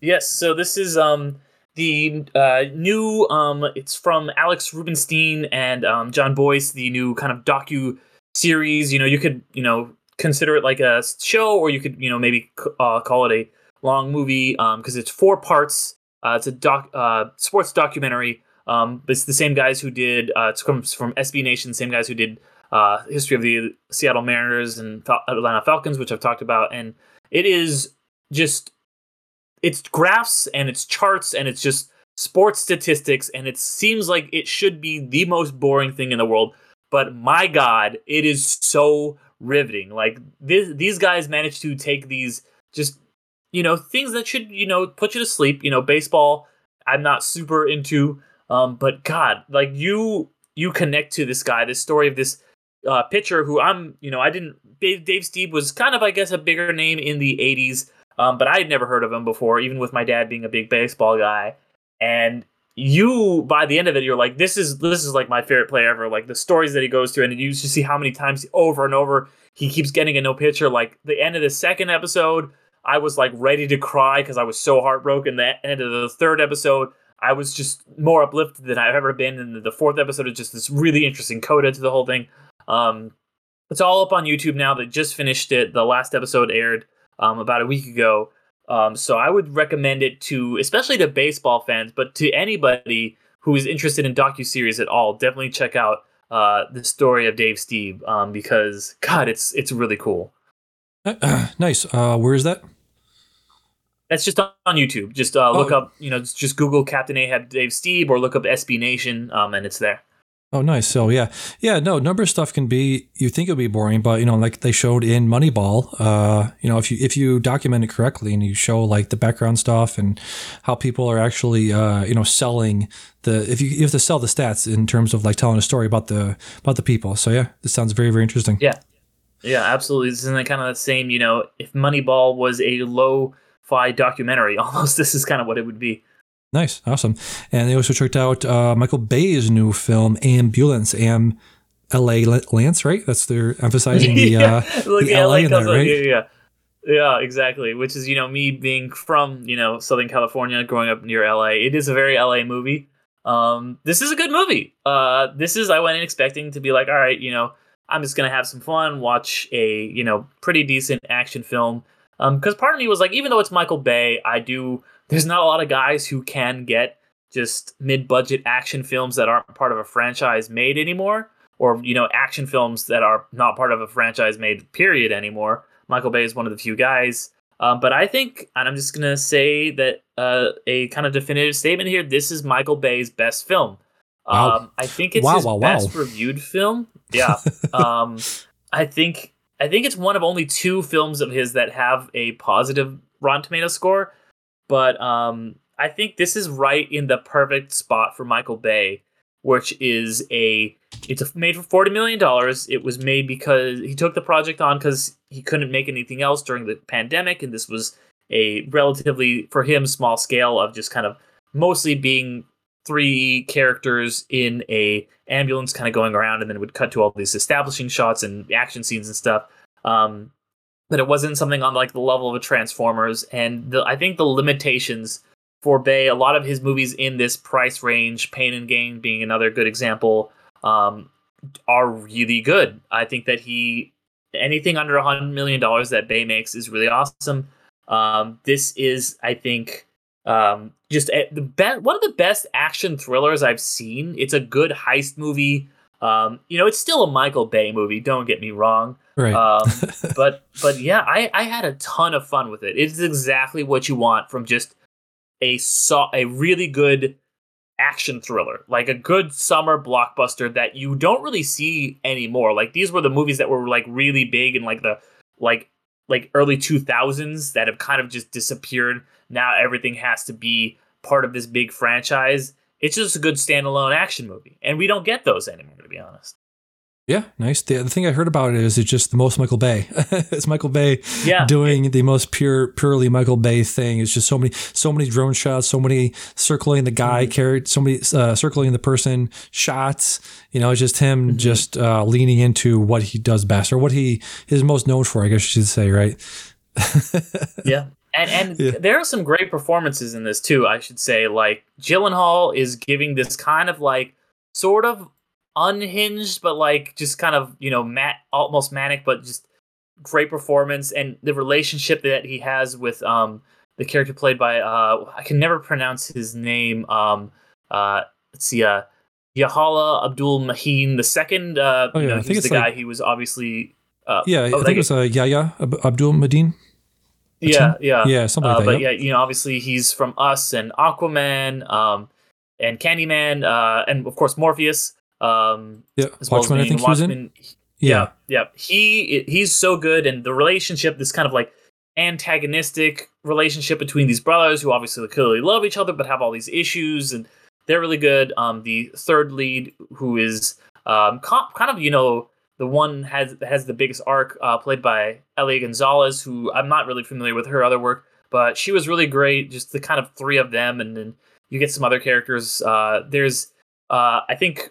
Yes. So this is um the uh, new um, it's from Alex Rubenstein and um, Jon Bois, the new kind of docu series. You know, you could you know consider it like a show, or you could you know maybe uh, call it a long movie because um, it's four parts. Uh, it's a doc uh, sports documentary. Um, it's the same guys who did uh, it's from from SB Nation, same guys who did uh, history of the Seattle Mariners and Atlanta Falcons, which I've talked about, and it is just it's graphs and it's charts and it's just sports statistics and it seems like it should be the most boring thing in the world but my god it is so riveting. Like this, these guys managed to take these just you know things that should you know put you to sleep. You know baseball i'm not super into um but god like you you connect to this guy this story of this uh pitcher who i'm you know i didn't dave, dave Stieb was kind of i guess a bigger name in the 80s um, but I had never heard of him before, even with my dad being a big baseball guy. And you, by the end of it, you're like, this is this is like my favorite player ever. Like the stories that he goes through, and you just see how many times over and over he keeps getting a no pitcher. Like the end of the second episode, I was like ready to cry because I was so heartbroken. The end of the third episode, I was just more uplifted than I've ever been. And the fourth episode is just this really interesting coda to the whole thing. Um, it's all up on YouTube now. They just finished it. The last episode aired um, about a week ago. Um, so I would recommend it to, especially to baseball fans, but to anybody who is interested in docu series at all. Definitely check out uh, the story of Dave Stieb um, because God, it's it's really cool. Uh, [CLEARS THROAT] nice. Uh, where is that? That's just on YouTube. Just uh, look oh. up, you know, just Google Captain Ahab Dave Stieb or look up SB Nation, um, and it's there. Oh, nice. So yeah, yeah. No, number stuff can be you think it would be boring, but you know, like they showed in Moneyball, uh, you know, if you if you document it correctly and you show like the background stuff and how people are actually, uh, you know, selling the if you, you have to sell the stats in terms of like telling a story about the about the people. So yeah, this sounds very very interesting. Yeah. Yeah, absolutely. This is kind of the same. You know, if Moneyball was a low-fi documentary, [LAUGHS] almost this is kind of what it would be. Nice, awesome. And they also checked out uh, Michael Bay's new film, Ambulance. Am L.A. Lance, right? That's their emphasizing the, [LAUGHS] yeah, uh, [LAUGHS] the LA LA in there, right? Yeah, yeah, yeah, exactly. Which is you know me being from you know Southern California, growing up near LA. It is a very LA movie. Um, this is a good movie. Uh, this is I went in expecting to be like, all right, you know, I'm just gonna have some fun, watch a you know pretty decent action film. Um, because part of me was like, even though it's Michael Bay, I do. There's not a lot of guys who can get just mid-budget action films that aren't part of a franchise made anymore, or you know, action films that are not part of a franchise made period anymore. Michael Bay is one of the few guys. Um, but I think, and I'm just gonna say that uh, a kind of definitive statement here. This is Michael Bay's best film. Wow. Um, I think it's Wow, his wow. best reviewed film. Yeah. [LAUGHS] um, I think I think it's one of only two films of his that have a positive Rotten Tomato score. But um, I think this is right in the perfect spot for Michael Bay, which is a it's a, made for forty million dollars. It was made because he took the project on because he couldn't make anything else during the pandemic, and this was a relatively for him small scale of just kind of mostly being three characters in a ambulance kind of going around and then it would cut to all these establishing shots and action scenes and stuff um but it wasn't something on like the level of a transformers and the, i think the limitations for bay a lot of his movies in this price range pain and gain being another good example um are really good i think that he anything under a hundred million dollars that bay makes is really awesome um this is i think um just a, the be- one of the best action thrillers I've seen. It's a good heist movie. Um, you know, it's still a Michael Bay movie. Don't get me wrong. Right. Um, [LAUGHS] but but yeah, I I had a ton of fun with it. It's exactly what you want from just a so- a really good action thriller, like a good summer blockbuster that you don't really see anymore. Like these were the movies that were like really big in like the like like early 2000s that have kind of just disappeared. Now everything has to be part of this big franchise. It's just a good standalone action movie, and we don't get those anymore, to be honest. Yeah, nice. The, the thing I heard about it is it's just the most Michael Bay. [LAUGHS] it's Michael Bay Yeah, doing the most pure, purely Michael Bay thing. It's just so many, so many drone shots, so many circling the guy, Mm-hmm. carried, so many uh, circling the person shots. You know, it's just him Mm-hmm. just uh, leaning into what he does best or what he is most known for. I guess you should say, right? [LAUGHS] yeah. And and Yeah. there are some great performances in this too. I should say, like Gyllenhaal is giving this kind of like sort of unhinged, but like just kind of you know mat almost manic, but just great performance. And the relationship that he has with um the character played by uh I can never pronounce his name. Um uh let's see uh Yahala Abdul Maheen the second. Uh, Oh, you yeah, know, I think he's it's the like- guy who was obviously. Uh, Yeah, oh, I think it was uh, Yahya Ab- Abdul Madin. yeah, yeah, Yeah, something uh, like that. but yep. yeah, you know, obviously he's from Us and Aquaman, um, and Candyman, uh, and of course Morpheus. Um, Yeah, as well Watchmen. I as being think he was in. Watchmen. Yeah, yeah, yeah. He he's so good, and the relationship, this kind of like antagonistic relationship between these brothers who obviously clearly love each other but have all these issues, and they're really good. Um, the third lead, who is um, kind of you know the one has has the biggest arc, uh, played by Elia Gonzalez, who I'm not really familiar with her other work, but she was really great. Just the kind of three of them, and then you get some other characters. Uh, there's uh, I think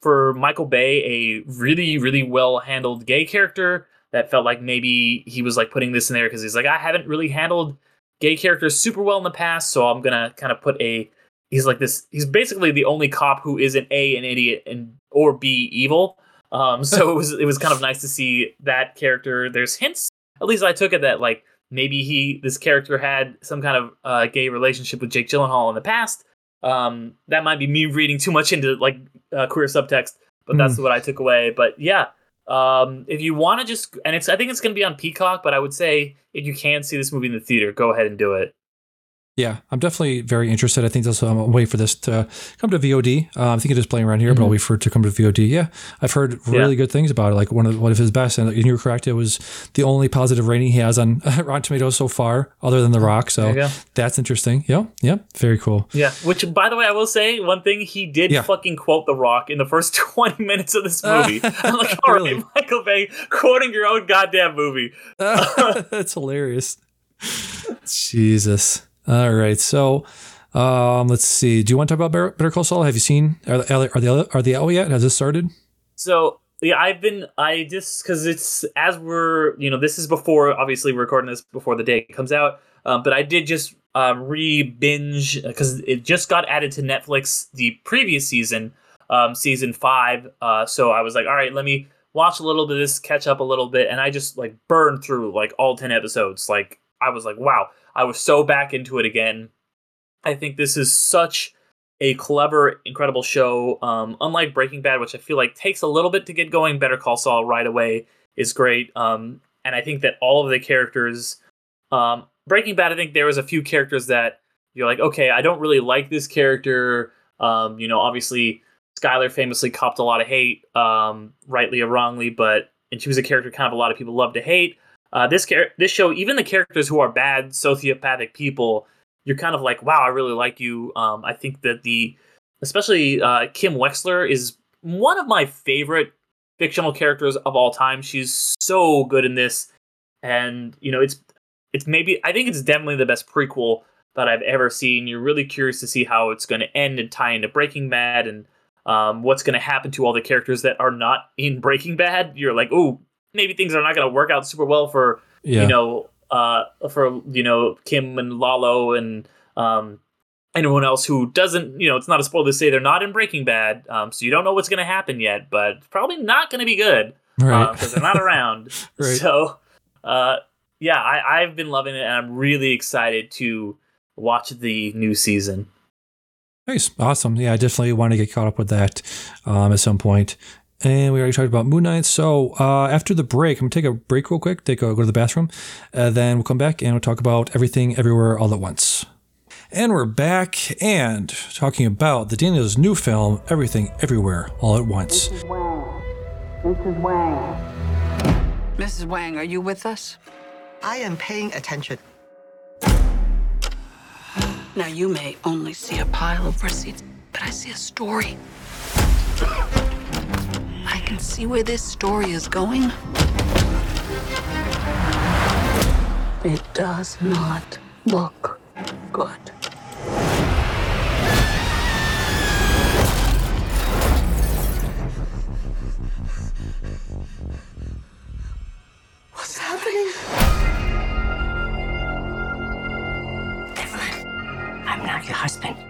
for Michael Bay, a really, really well handled gay character that felt like maybe he was like putting this in there because he's like, I haven't really handled gay characters super well in the past, so I'm gonna kind of put a. He's like this. He's basically the only cop who isn't a an idiot and or b evil. Um, [LAUGHS] so it was it was kind of nice to see that character. There's hints. At least I took it that like maybe he this character had some kind of uh, gay relationship with Jake Gyllenhaal in the past. Um, that might be me reading too much into like uh, queer subtext, but that's what I took away. But yeah, um, if you want to just and it's I think it's going to be on Peacock, but I would say if you can see this movie in the theater, go ahead and do it. Yeah, I'm definitely very interested. I think also I'm waiting for this to come to VOD. Uh, I think it is playing around here, but I'll wait for it to come to VOD. Yeah, I've heard really good things about it. Like one of one of his best, and you're correct. It was the only positive rating he has on [LAUGHS] Rotten Tomatoes so far, other than The Rock. So that's interesting. Yeah, yeah, very cool. Yeah, which by the way, I will say one thing: he did Yeah. fucking quote The Rock in the first [LAUGHS] twenty minutes of this [LAUGHS] movie. I'm like, all right, Really? Michael Bay quoting your own goddamn movie. that's hilarious. Jesus. All right, so. Um, let's see. Do you want to talk about Better, Call Saul? Have you seen? Are they, are they are they out yet? Has this started? So yeah, I've been I just because it's as we're you know this is before obviously we're recording this before the day comes out, um, but I did just um, re binge because it just got added to Netflix the previous season, um, season five. Uh, so I was like, all right, let me watch a little bit of this, catch up a little bit, and I just like burned through like all ten episodes. Like I was like, wow, I was so back into it again. I think this is such a clever, incredible show. Um, unlike Breaking Bad, which I feel like takes a little bit to get going, Better Call Saul right away is great. Um, and I think that all of the characters, um, Breaking Bad, I think there was a few characters that you're like, okay, I don't really like this character. Um, you know, obviously Skyler famously copped a lot of hate, um, rightly or wrongly, but and she was a character kind of a lot of people love to hate. Uh, this char- this show, even the characters who are bad sociopathic people, you're kind of like, wow, I really like you. Um, I think that the, especially uh, Kim Wexler is one of my favorite fictional characters of all time. She's so good in this, and you know, it's it's maybe I think it's definitely the best prequel that I've ever seen. You're really curious to see how it's going to end and tie into Breaking Bad and um, what's going to happen to all the characters that are not in Breaking Bad. You're like, oh, maybe things are not going to work out super well for Yeah. you know, uh, for you know Kim and Lalo and um, anyone else who doesn't, you know, it's not a spoiler to say they're not in Breaking Bad, um, so you don't know what's going to happen yet, but it's probably not going to be good right. because they're not around. [LAUGHS] Right. So, uh, yeah, I, I've been loving it, and I'm really excited to watch the new season. Nice. Awesome. Yeah, I definitely want to get caught up with that um, at some point. And we already talked about Moon Knight. So uh, after the break, I'm going to take a break real quick, take a, go to the bathroom. Uh, then we'll come back and we'll talk about everything everywhere all at once. And we're back and talking about the Daniels' new film, Everything Everywhere All at Once. Mrs. Wang. Mrs. Wang. Mrs. Wang, are you with us? I am paying attention. Now, you may only see a pile of receipts, but I see a story. I can see where this story is going. It does not look good. What's happening? Evelyn, I'm not your husband.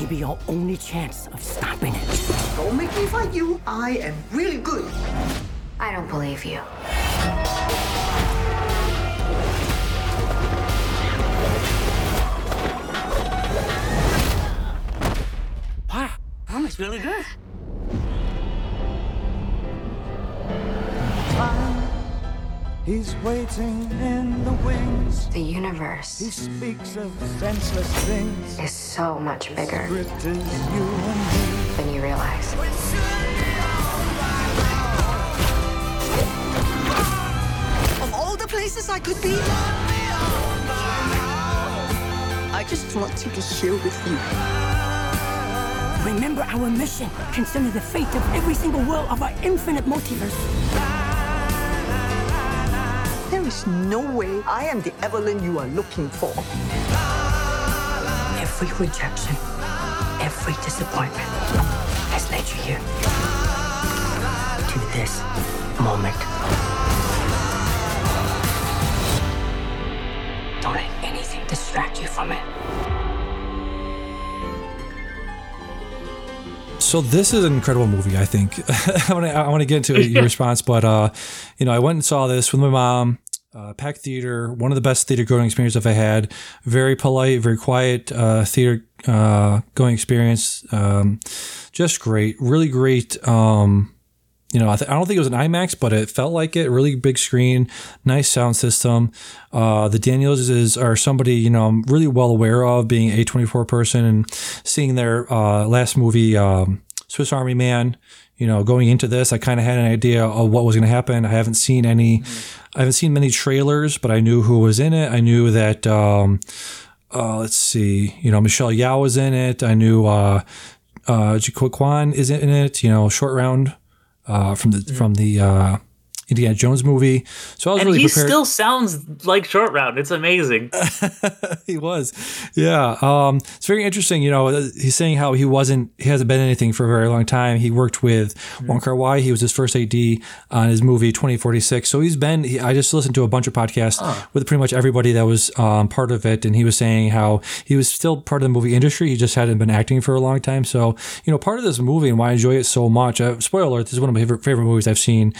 may be your only chance of stopping it. Don't make me fight you. I am really good. I don't believe you. Wow, that was really good. He's waiting in the wings. The universe. He universe speaks of senseless things. is so much bigger Script you and me. than you realize. Of all the places I could be, I just want to be here with you. Remember our mission. Consider the fate of every single world of our infinite multiverse. There is no way I am the Evelyn you are looking for. Every rejection, every disappointment has led you here. To this moment. Don't let anything distract distract you from it. So this is an incredible movie. I think [LAUGHS] I want to I want to get into your [LAUGHS] response, but uh, you know, I went and saw this with my mom. Uh, packed theater, one of the best theater going experiences I've had. Very polite, very quiet uh, theater uh, going experience. Um, just great, really great. Um, you know, I, th- I, don't think it was an IMAX, but it felt like it. Really big screen, nice sound system. Uh, the Daniels is are somebody you know I'm really well aware of, being a 24 person and seeing their uh, last movie, um, Swiss Army Man. You know, going into this, I kind of had an idea of what was going to happen. I haven't seen any, I haven't seen many trailers, but I knew who was in it. I knew that. Um, uh, let's see, you know, Michelle Yeoh was in it. I knew uh, uh, Quan is in it. You know, short round uh, from the mm-hmm. from the uh, Indiana Jones movie. So I was and really he prepared. still sounds like Short Round. It's amazing. [LAUGHS] he was, yeah. Um, it's very interesting. You know, he's saying how he wasn't, he hasn't been anything for a very long time. He worked with mm-hmm. Wong Kar Wai. He was his first AD on his movie 2046. So he's been. He, I just listened to a bunch of podcasts oh. with pretty much everybody that was um, part of it, and he was saying how he was still part of the movie industry. He just hadn't been acting for a long time. So you know, part of this movie and why I enjoy it so much. Uh, spoiler alert: this is one of my favorite, favorite movies I've seen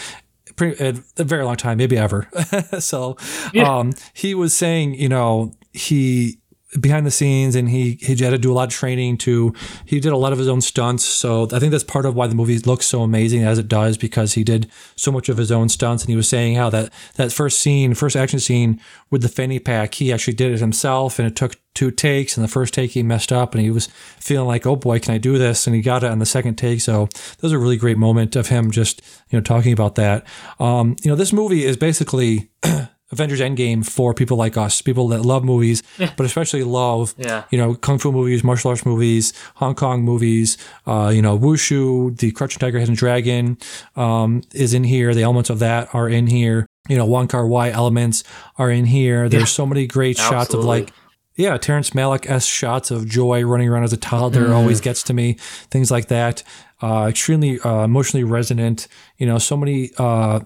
a very long time, maybe ever. [LAUGHS] so yeah. um, he was saying, you know, he behind the scenes and he he had to do a lot of training to he did a lot of his own stunts. So i think that's part of why the movie looks so amazing as it does because he did so much of his own stunts and he was saying how that that first scene first action scene with the fanny pack he actually did it himself and it took two takes and the first take he messed up and he was feeling like oh boy can i do this? And he got it on the second take. So that was a really great moment of him just you know talking about that. Um, you know this movie is basically [CLEARS THROAT] Avengers Endgame for people like us, people that love movies, yeah. but especially love, yeah. you know, kung fu movies, martial arts movies, Hong Kong movies, uh, you know, wushu, the Crouching Tiger, Hidden Dragon um, is in here. The elements of that are in here. You know, Wong Kar Wai elements are in here. There's yeah. so many great Absolutely. shots of like, yeah, Terrence Malick s shots of Joy running around as a toddler mm. always gets to me. Things like that. Uh, extremely uh, emotionally resonant. You know, so many uh,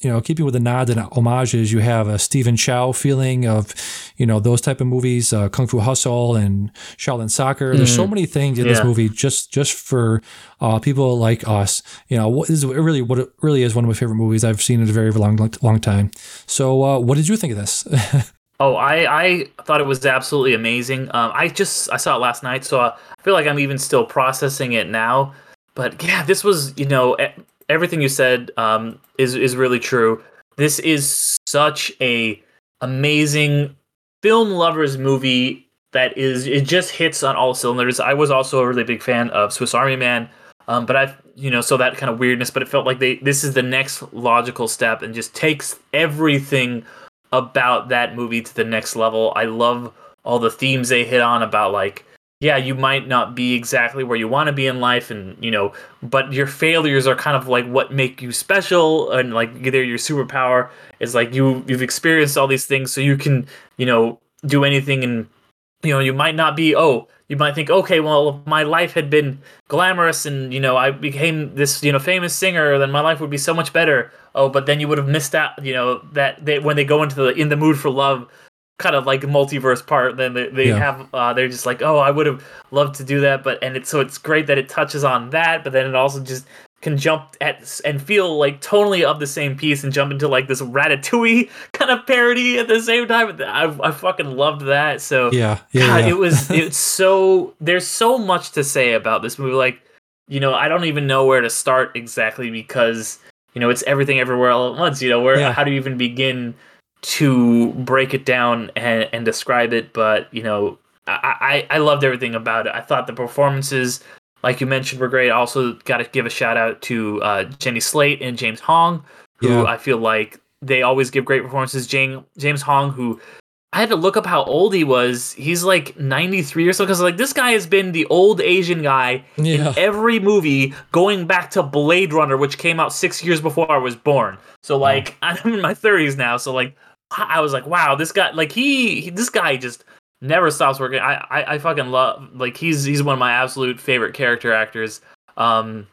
you know, keeping with the nods and homages, you have a Stephen Chow feeling of, you know, those type of movies, uh, Kung Fu Hustle and Shaolin Soccer. Mm. There's so mm. many things in yeah. this movie just just for uh, people like us. You know, what is really what it really is one of my favorite movies I've seen in a very long long time. So, uh, what did you think of this? [LAUGHS] oh, I I thought it was absolutely amazing. Um, I just I saw it last night, so I feel like I'm even still processing it now. But yeah, this was you know everything you said um, is is really true. This is such a amazing film lovers movie that is it just hits on all cylinders. I was also a really big fan of Swiss Army Man, um, but I you know so that kind of weirdness, but it felt like they this is the next logical step and just takes everything about that movie to the next level. I love all the themes they hit on about like yeah, you might not be exactly where you want to be in life, and you know, but your failures are kind of like what make you special, and like they're your superpower. It's like you you've experienced all these things, so you can you know do anything, and you know you might not be. Oh, you might think, okay, well, if my life had been glamorous, and you know I became this you know famous singer, then my life would be so much better. Oh, but then you would have missed out. You know that they, when they go into the in the mood for love kind of like multiverse part then they, they yeah. have uh, they're just like oh i would have loved to do that but and it's so it's great that it touches on that but then it also just can jump at and feel like totally of the same piece and jump into like this ratatouille [LAUGHS] kind of parody at the same time i, I fucking loved that so yeah, yeah, God, yeah. it was [LAUGHS] it's so there's so much to say about this movie like you know i don't even know where to start exactly because you know it's everything everywhere all at once you know where yeah. how do you even begin to break it down and, and describe it, but you know, I, I, I loved everything about it. I thought the performances, like you mentioned, were great. Also, got to give a shout out to uh, Jenny Slate and James Hong, who yeah. I feel like they always give great performances. James James Hong, who I had to look up how old he was. He's like 93 or so because like this guy has been the old Asian guy yeah. in every movie going back to Blade Runner, which came out six years before I was born. So like oh. [LAUGHS] I'm in my 30s now. So like I was like, wow, this guy, like he, he this guy just never stops working. I, I, I fucking love, like he's he's one of my absolute favorite character actors. Um,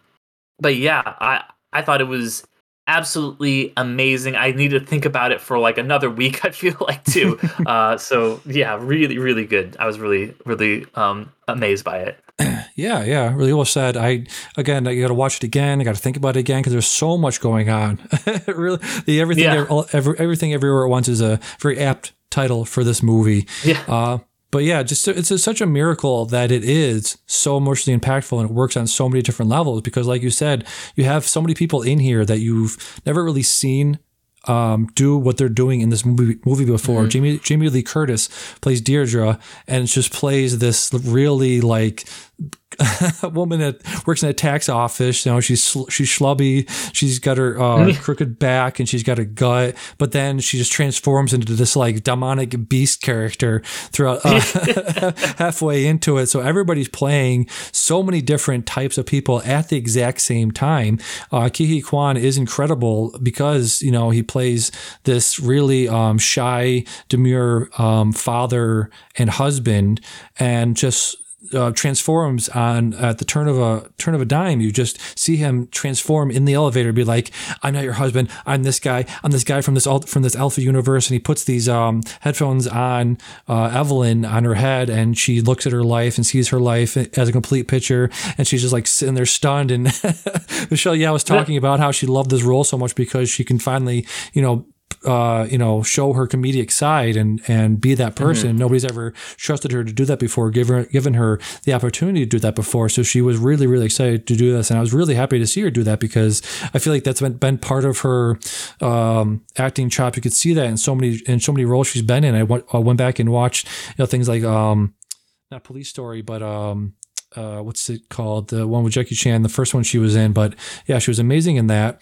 but yeah, I I thought it was absolutely amazing. I need to think about it for like another week. [LAUGHS] I feel like too. [LAUGHS] uh, so yeah, really, really good. I was really, really um, amazed by it. [CLEARS THROAT] Yeah, yeah, really well said. I again, you got to watch it again. I got to think about it again because there's so much going on. [LAUGHS] really, the everything, Yeah. every, everything, everywhere at once is a very apt title for this movie. Yeah. Uh, but yeah, just it's a, such a miracle that it is so emotionally impactful and it works on so many different levels. Because, like you said, you have so many people in here that you've never really seen um, do what they're doing in this movie movie before. Jamie Jamie Lee Curtis plays Deirdre, and just plays this really like a [LAUGHS] woman that works in a tax office. You know, she's she's schlubby. She's got her uh, crooked back and she's got a gut, but then she just transforms into this like demonic beast character throughout uh, [LAUGHS] [LAUGHS] halfway into it. So everybody's playing so many different types of people at the exact same time. Uh, Ke Huy Quan is incredible because you know he plays this really um, shy, demure um, father and husband, and just uh, transforms on at the turn of a turn of a dime. You just see him transform in the elevator, be like, "I'm not your husband. I'm this guy. I'm this guy from this al- from this Alpha universe." And he puts these um, headphones on uh, Evelyn on her head, and she looks at her life and sees her life as a complete picture, and she's just like sitting there stunned. And [LAUGHS] Michelle Yeoh was talking about how she loved this role so much because she can finally, you know, uh, you know, show her comedic side and and be that person. Nobody's ever trusted her to do that before, given given her the opportunity to do that before. So she was really really excited to do this, and I was really happy to see her do that because I feel like that's been, been part of her um, acting chops. You could see that in so many in so many roles she's been in. I went I went back and watched you know things like um, not Police Story, but um, uh, what's it called? The one with Jackie Chan, the first one she was in. But yeah, she was amazing in that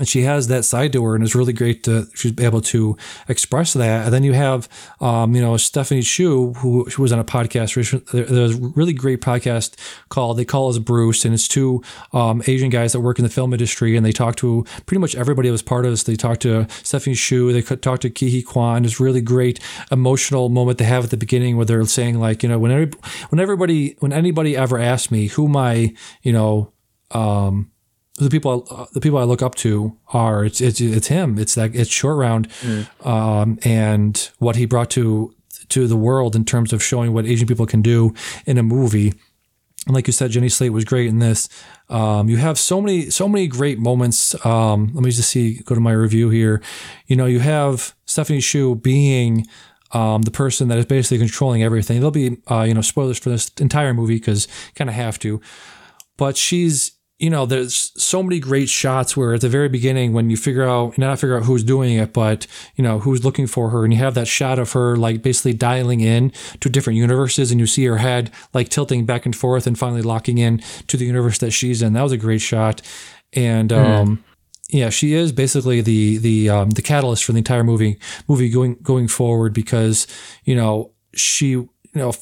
and she has that side to her and it's really great to she's able to express that. And then you have um, you know stephanie hsu who, who was on a podcast there's a really great podcast called they call us bruce and it's two um, asian guys that work in the film industry and they talk to pretty much everybody that was part of this they talked to stephanie hsu they talk to ke huy quan. It's really great emotional moment they have at the beginning where they're saying like you know when, every, when everybody when anybody ever asks me who my you know um, the people uh, the people I look up to are it's it's it's him. It's that it's short round, um, and what he brought to to the world in terms of showing what Asian people can do in a movie. And like you said, Jenny Slate was great in this. Um, you have so many so many great moments. Um, let me just see. Go to my review here. You know, you have Stephanie Hsu being um, the person that is basically controlling everything. There'll be uh, you know spoilers for this entire movie because kind of have to but she's you know there's so many great shots where at the very beginning when you figure out not figure out who's doing it but you know who's looking for her and you have that shot of her like basically dialing in to different universes and you see her head like tilting back and forth and finally locking in to the universe that she's in. That was a great shot. And um yeah, she is basically the the um, the catalyst for the entire movie movie going going forward because you know she you know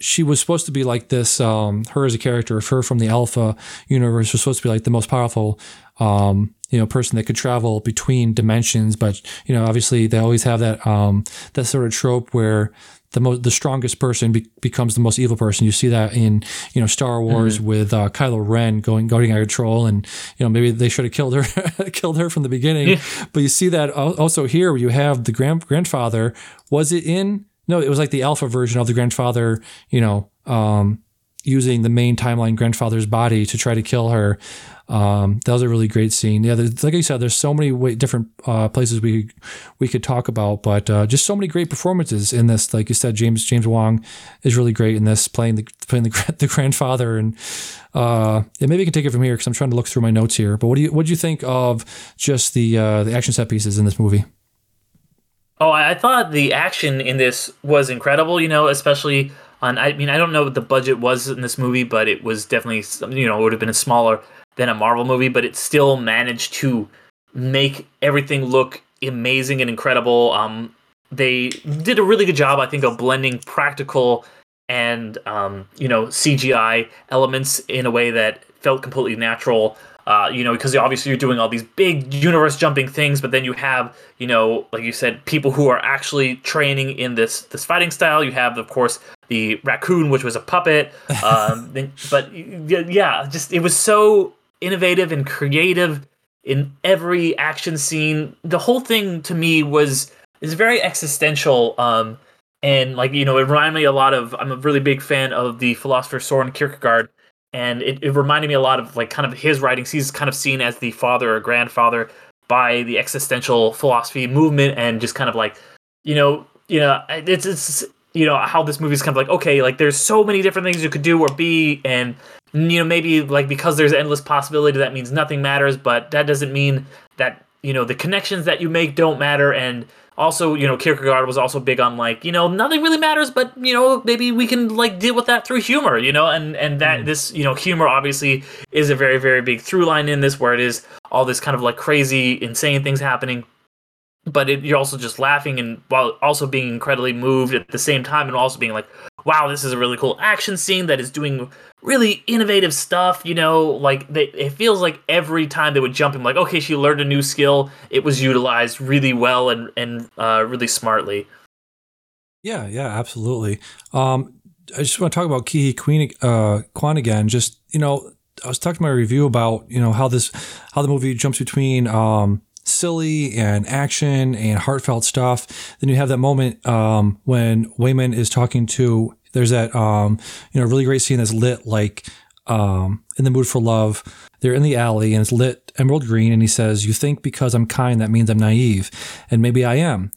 she was supposed to be like this um her as a character her from the alpha universe was supposed to be like the most powerful um you know person that could travel between dimensions. But you know obviously they always have that um that sort of trope where the most the strongest person be- becomes the most evil person. You see that in you know Star Wars with uh, Kylo Ren going going out of control. And you know maybe they should have killed her [LAUGHS] killed her from the beginning. But you see that also here where you have the grand grandfather. Was it in no, it was like the alpha version of the grandfather, you know, um, using the main timeline grandfather's body to try to kill her. Um, that was a really great scene. Yeah, like I said, there's so many way, different uh, places we we could talk about, but uh, just so many great performances in this. Like you said, James James Hong is really great in this, playing the playing the, [LAUGHS] the grandfather, and uh, yeah, maybe we can take it from here because I'm trying to look through my notes here. But what do you what do you think of just the uh, the action set pieces in this movie? Oh, I thought the action in this was incredible. You know, especially on. I mean, I don't know what the budget was in this movie, but it was definitely you know it would have been smaller than a Marvel movie, but it still managed to make everything look amazing and incredible. Um, they did a really good job, I think, of blending practical and um, you know CGI elements in a way that felt completely natural. Uh, you know, because obviously you're doing all these big universe jumping things, but then you have, you know, like you said, people who are actually training in this this fighting style. You have, of course, the raccoon, which was a puppet. Um, [LAUGHS] but yeah, just it was so innovative and creative in every action scene. The whole thing to me was is very existential. Um, and like you know, it reminded me a lot of. I'm a really big fan of the philosopher Soren Kierkegaard, and it, it reminded me a lot of like kind of his writings. He's kind of seen as the father or grandfather by the existential philosophy movement, and just kind of like you know, you know, it's it's you know how this movie is kind of like okay, like there's so many different things you could do or be, and you know maybe like because there's endless possibility that means nothing matters, but that doesn't mean that you know the connections that you make don't matter and also you know kierkegaard was also big on like you know nothing really matters but you know maybe we can like deal with that through humor you know and and that mm. this you know humor obviously is a very very big through line in this where it is all this kind of like crazy insane things happening but it, you're also just laughing and while also being incredibly moved at the same time and also being like wow this is a really cool action scene that is doing really innovative stuff. You know, like they, it feels like every time they would jump in, like okay, she learned a new skill. It was utilized really well and and uh, really smartly. Yeah, yeah, absolutely. Um, I just want to talk about Ke Queen uh, Kwan again. Just you know, I was talking to my review about you know how this how the movie jumps between um, silly and action and heartfelt stuff. Then you have that moment um, when Waymond is talking to there's that um, you know really great scene that's lit like um, in the mood for love. They're in the alley and it's lit emerald green, and he says, "You think because I'm kind that means I'm naive, and maybe I am,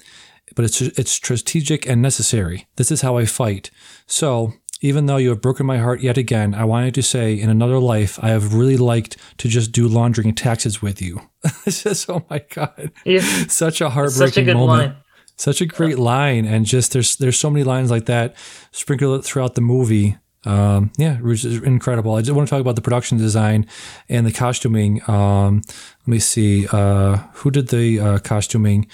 but it's it's strategic and necessary. This is how I fight. So." Even though you have broken my heart yet again, I wanted to say in another life, I have really liked to just do laundry and taxes with you. [LAUGHS] it's just, oh my God. Yeah. Such a heartbreaking Such a moment. Line. Such a great line, and just there's there's so many lines like that sprinkled throughout the movie. Um, yeah, which is incredible. I just want to talk about the production design and the costuming. Um, let me see, uh, who did the uh, costuming?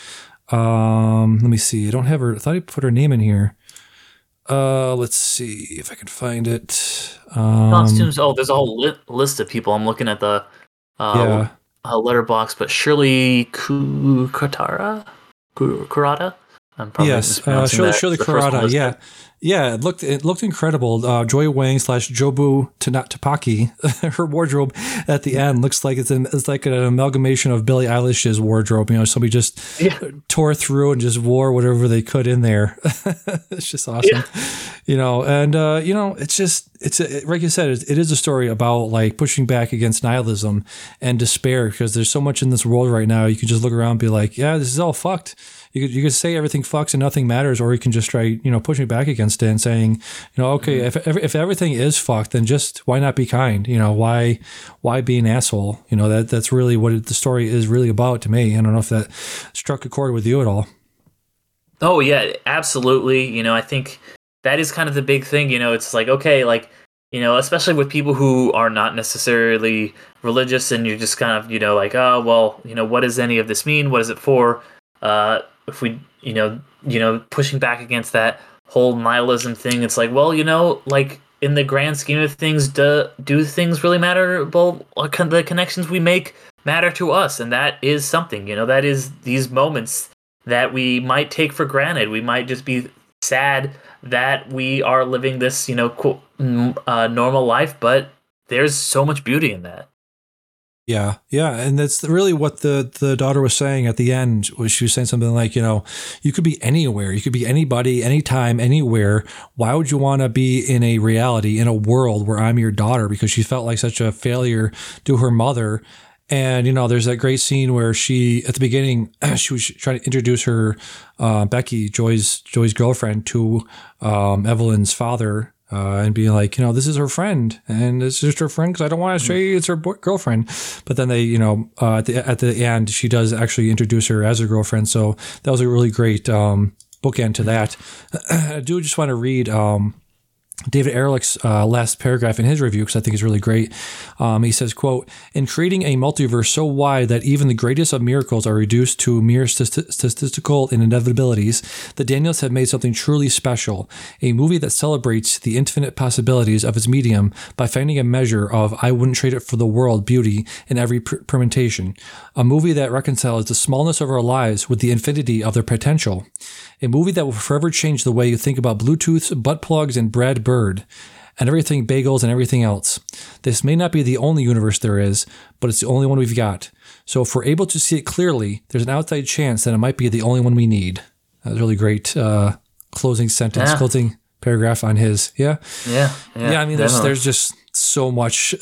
Um, let me see. I don't have her. I thought I put her name in here. Uh, let's see if I can find it. Um, Costumes. Oh, there's a whole li- list of people. I'm looking at the uh, yeah. Letterboxd, but Shirley Kutara. Kurata. I'm probably yes, uh, Shirley, Shirley. Yeah, yeah. It looked it looked incredible. Uh, Joy Wang slash Jobu Tupaki. [LAUGHS] her wardrobe at the end looks like it's an it's like an amalgamation of Billie Eilish's wardrobe. You know, somebody just yeah. tore through and just wore whatever they could in there. [LAUGHS] it's just awesome. Yeah. You know, and uh, you know, it's just it's a, like you said, it, it is a story about like pushing back against nihilism and despair because there's so much in this world right now. You can just look around and be like, yeah, this is all fucked you could, you could say everything fucks and nothing matters, or you can just try, you know, pushing back against it and saying, you know, okay, mm-hmm. if, if everything is fucked, then just why not be kind? You know, why why be an asshole? You know, that that's really what the story is really about to me. I don't know if that struck a chord with you at all. Oh yeah, absolutely. You know, I think that is kind of the big thing. You know, it's like okay, like you know, especially with people who are not necessarily religious, and you're just kind of you know like, oh well, you know, what does any of this mean? What is it for? Uh, if we you know you know pushing back against that whole nihilism thing it's like well you know like in the grand scheme of things do do things really matter? Well the connections we make matter to us and that is something you know that is these moments that we might take for granted. We might just be sad that we are living this you know uh, normal life but there's so much beauty in that yeah, yeah, and that's really what the the daughter was saying at the end. Was she was saying something like, you know, you could be anywhere, you could be anybody, anytime, anywhere. Why would you want to be in a reality, in a world where I'm your daughter? Because she felt like such a failure to her mother. And you know, there's that great scene where she, at the beginning, [CLEARS THROAT] she was trying to introduce her uh, Becky, Joy's Joy's girlfriend, to um, Evelyn's father, uh, and being like, you know, this is her friend, and it's just her friend because I don't want to say it's her boy- girlfriend. But then they, you know, uh, at the at the end, she does actually introduce her as her girlfriend. So that was a really great um, bookend to that. [CLEARS THROAT] I do just want to read. Um, David Ehrlich's uh, last paragraph in his review, because I think is really great. Um, he says, "quote In creating a multiverse so wide that even the greatest of miracles are reduced to mere st- statistical inevitabilities, the Daniels have made something truly special. A movie that celebrates the infinite possibilities of its medium by finding a measure of I wouldn't trade it for the world beauty in every per- permutation. A movie that reconciles the smallness of our lives with the infinity of their potential." a movie that will forever change the way you think about Bluetooths, butt plugs, and Brad Bird. and everything bagels and everything else. This may not be the only universe there is, but it's the only one we've got. So if we're able to see it clearly, there's an outside chance that it might be the only one we need. That was really great uh, closing sentence, Yeah. closing paragraph on his. Yeah. Yeah, Yeah, I mean, there's there's just so much, [LAUGHS]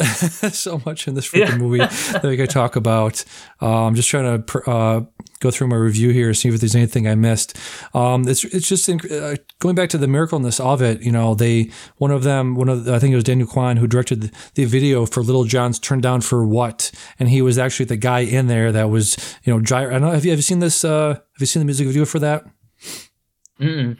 so much in this freaking movie [LAUGHS] that we could talk about. Uh, I'm just trying to pr- uh, go through my review here, see if there's anything I missed. Um, it's it's just uh, going back to the miracleness of it. You know, they one of them, one of the, I think it was Daniel Kwan who directed the, the video for Lil Jon's Turn Down for What, and he was actually the guy in there that was you know gyro. I don't know. Have you have you seen this? Uh, have you seen the music video for that? Mm-mm.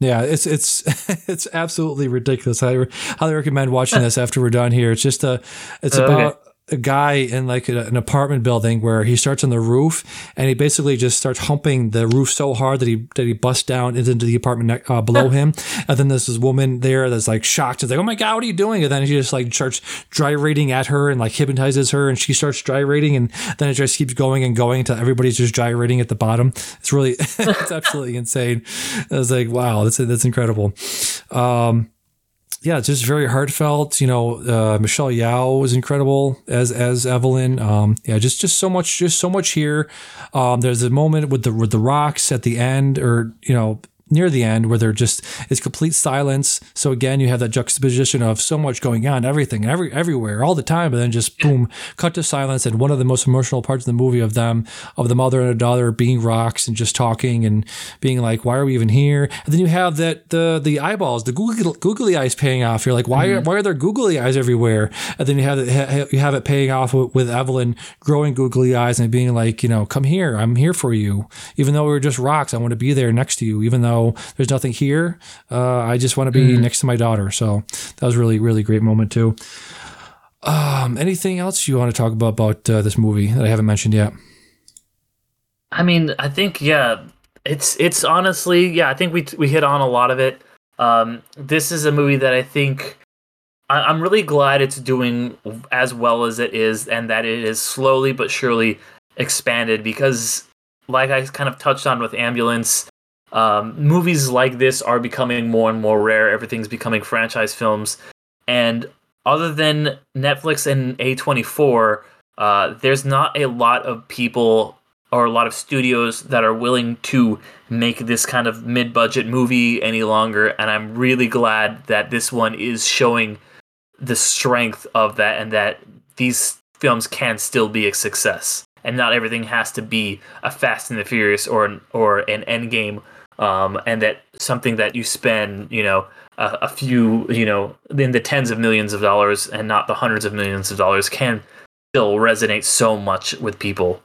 Yeah, it's it's [LAUGHS] it's absolutely ridiculous. I highly recommend watching [LAUGHS] this after we're done here. It's just a it's okay. A guy in like a, an apartment building where he starts on the roof and he basically just starts humping the roof so hard that he that he busts down into the apartment uh, below him. And then there's this woman there that's like shocked. It's like, oh my god, what are you doing? And then he just like starts gyrating at her and like hypnotizes her, and she starts gyrating, and then it just keeps going and going until everybody's just gyrating at the bottom. It's really [LAUGHS] it's absolutely insane. I was like, wow, that's that's incredible. Um, yeah, it's just very heartfelt. You know, uh, Michelle Yeoh was incredible as as Evelyn. Um, yeah, just just so much, just so much here. Um, there's a moment with the with the rocks at the end, or you know. Near the end, where they're just it's complete silence. So again, you have that juxtaposition of so much going on, everything, every everywhere, all the time, but then just boom, cut to silence. And one of the most emotional parts of the movie of them, of the mother and the daughter being rocks and just talking and being like, "Why are we even here?" And then you have that the the eyeballs, the googly, googly eyes paying off. You're like, "Why are mm-hmm. why are there googly eyes everywhere?" And then you have it, you have it paying off with, with Evelyn growing googly eyes and being like, you know, "Come here, I'm here for you." Even though we were just rocks, I want to be there next to you. Even though there's nothing here, uh, I just want to be next to my daughter. So that was really really great moment too. Um, anything else you want to talk about about uh, this movie that I haven't mentioned yet? I mean, I think yeah, it's it's honestly yeah, I think we we hit on a lot of it. Um, this is a movie that I think I, I'm really glad it's doing as well as it is, and that it is slowly but surely expanded because, like I kind of touched on with Ambulance, um, movies like this are becoming more and more rare. Everything's becoming franchise films, and other than Netflix and A24, uh, there's not a lot of people or a lot of studios that are willing to make this kind of mid-budget movie any longer. And i'm really glad that this one is showing the strength of that and that these films can still be a success. And not everything has to be a fast and the furious or an, or an endgame um, and that something that you spend you know a, a few you know in the tens of millions of dollars and not the hundreds of millions of dollars can still resonate so much with people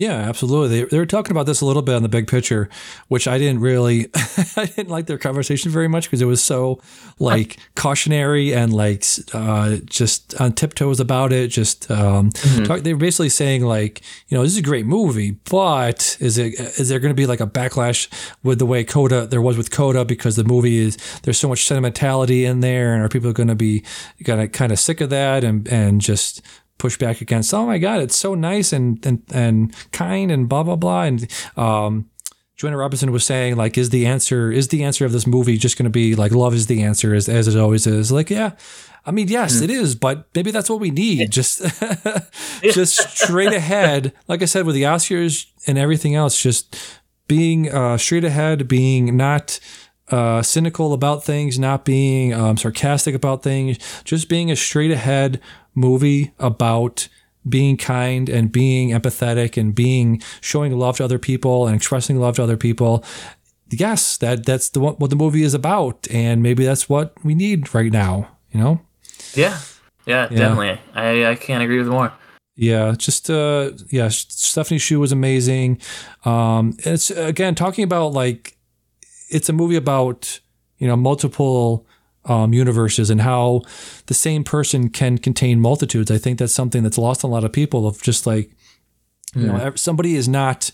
Yeah, absolutely. They, they were talking about this a little bit on the big picture, which I didn't really, [LAUGHS] I didn't like their conversation very much because it was so like [LAUGHS] cautionary and like uh, just on tiptoes about it. Just um, talk, they were basically saying like, you know, this is a great movie, but is it is there going to be like a backlash with the way Coda there was with Coda because the movie is there's so much sentimentality in there, and are people going to be kind of kind of sick of that and and just push back against oh my god it's so nice and and, and kind and blah blah blah. And um Joanna Robinson was saying like is the answer is the answer of this movie just going to be like love is the answer as, as it always is? Like yeah. I mean yes it is but maybe that's what we need. Just [LAUGHS] just straight ahead. Like I said with the Oscars and everything else just being uh, straight ahead being not uh, cynical about things, not being um, sarcastic about things, just being a straight ahead movie about being kind and being empathetic and being showing love to other people and expressing love to other people. Yes, that that's the what the movie is about, and maybe that's what we need right now. You know. Yeah, yeah, definitely. I, I can't agree with more. Yeah, just uh, yeah, Stephanie Hsu was amazing. Um, it's again talking about like it's a movie about you know multiple um, universes and how the same person can contain multitudes. I think that's something that's lost on a lot of people. Of just like you know, somebody is not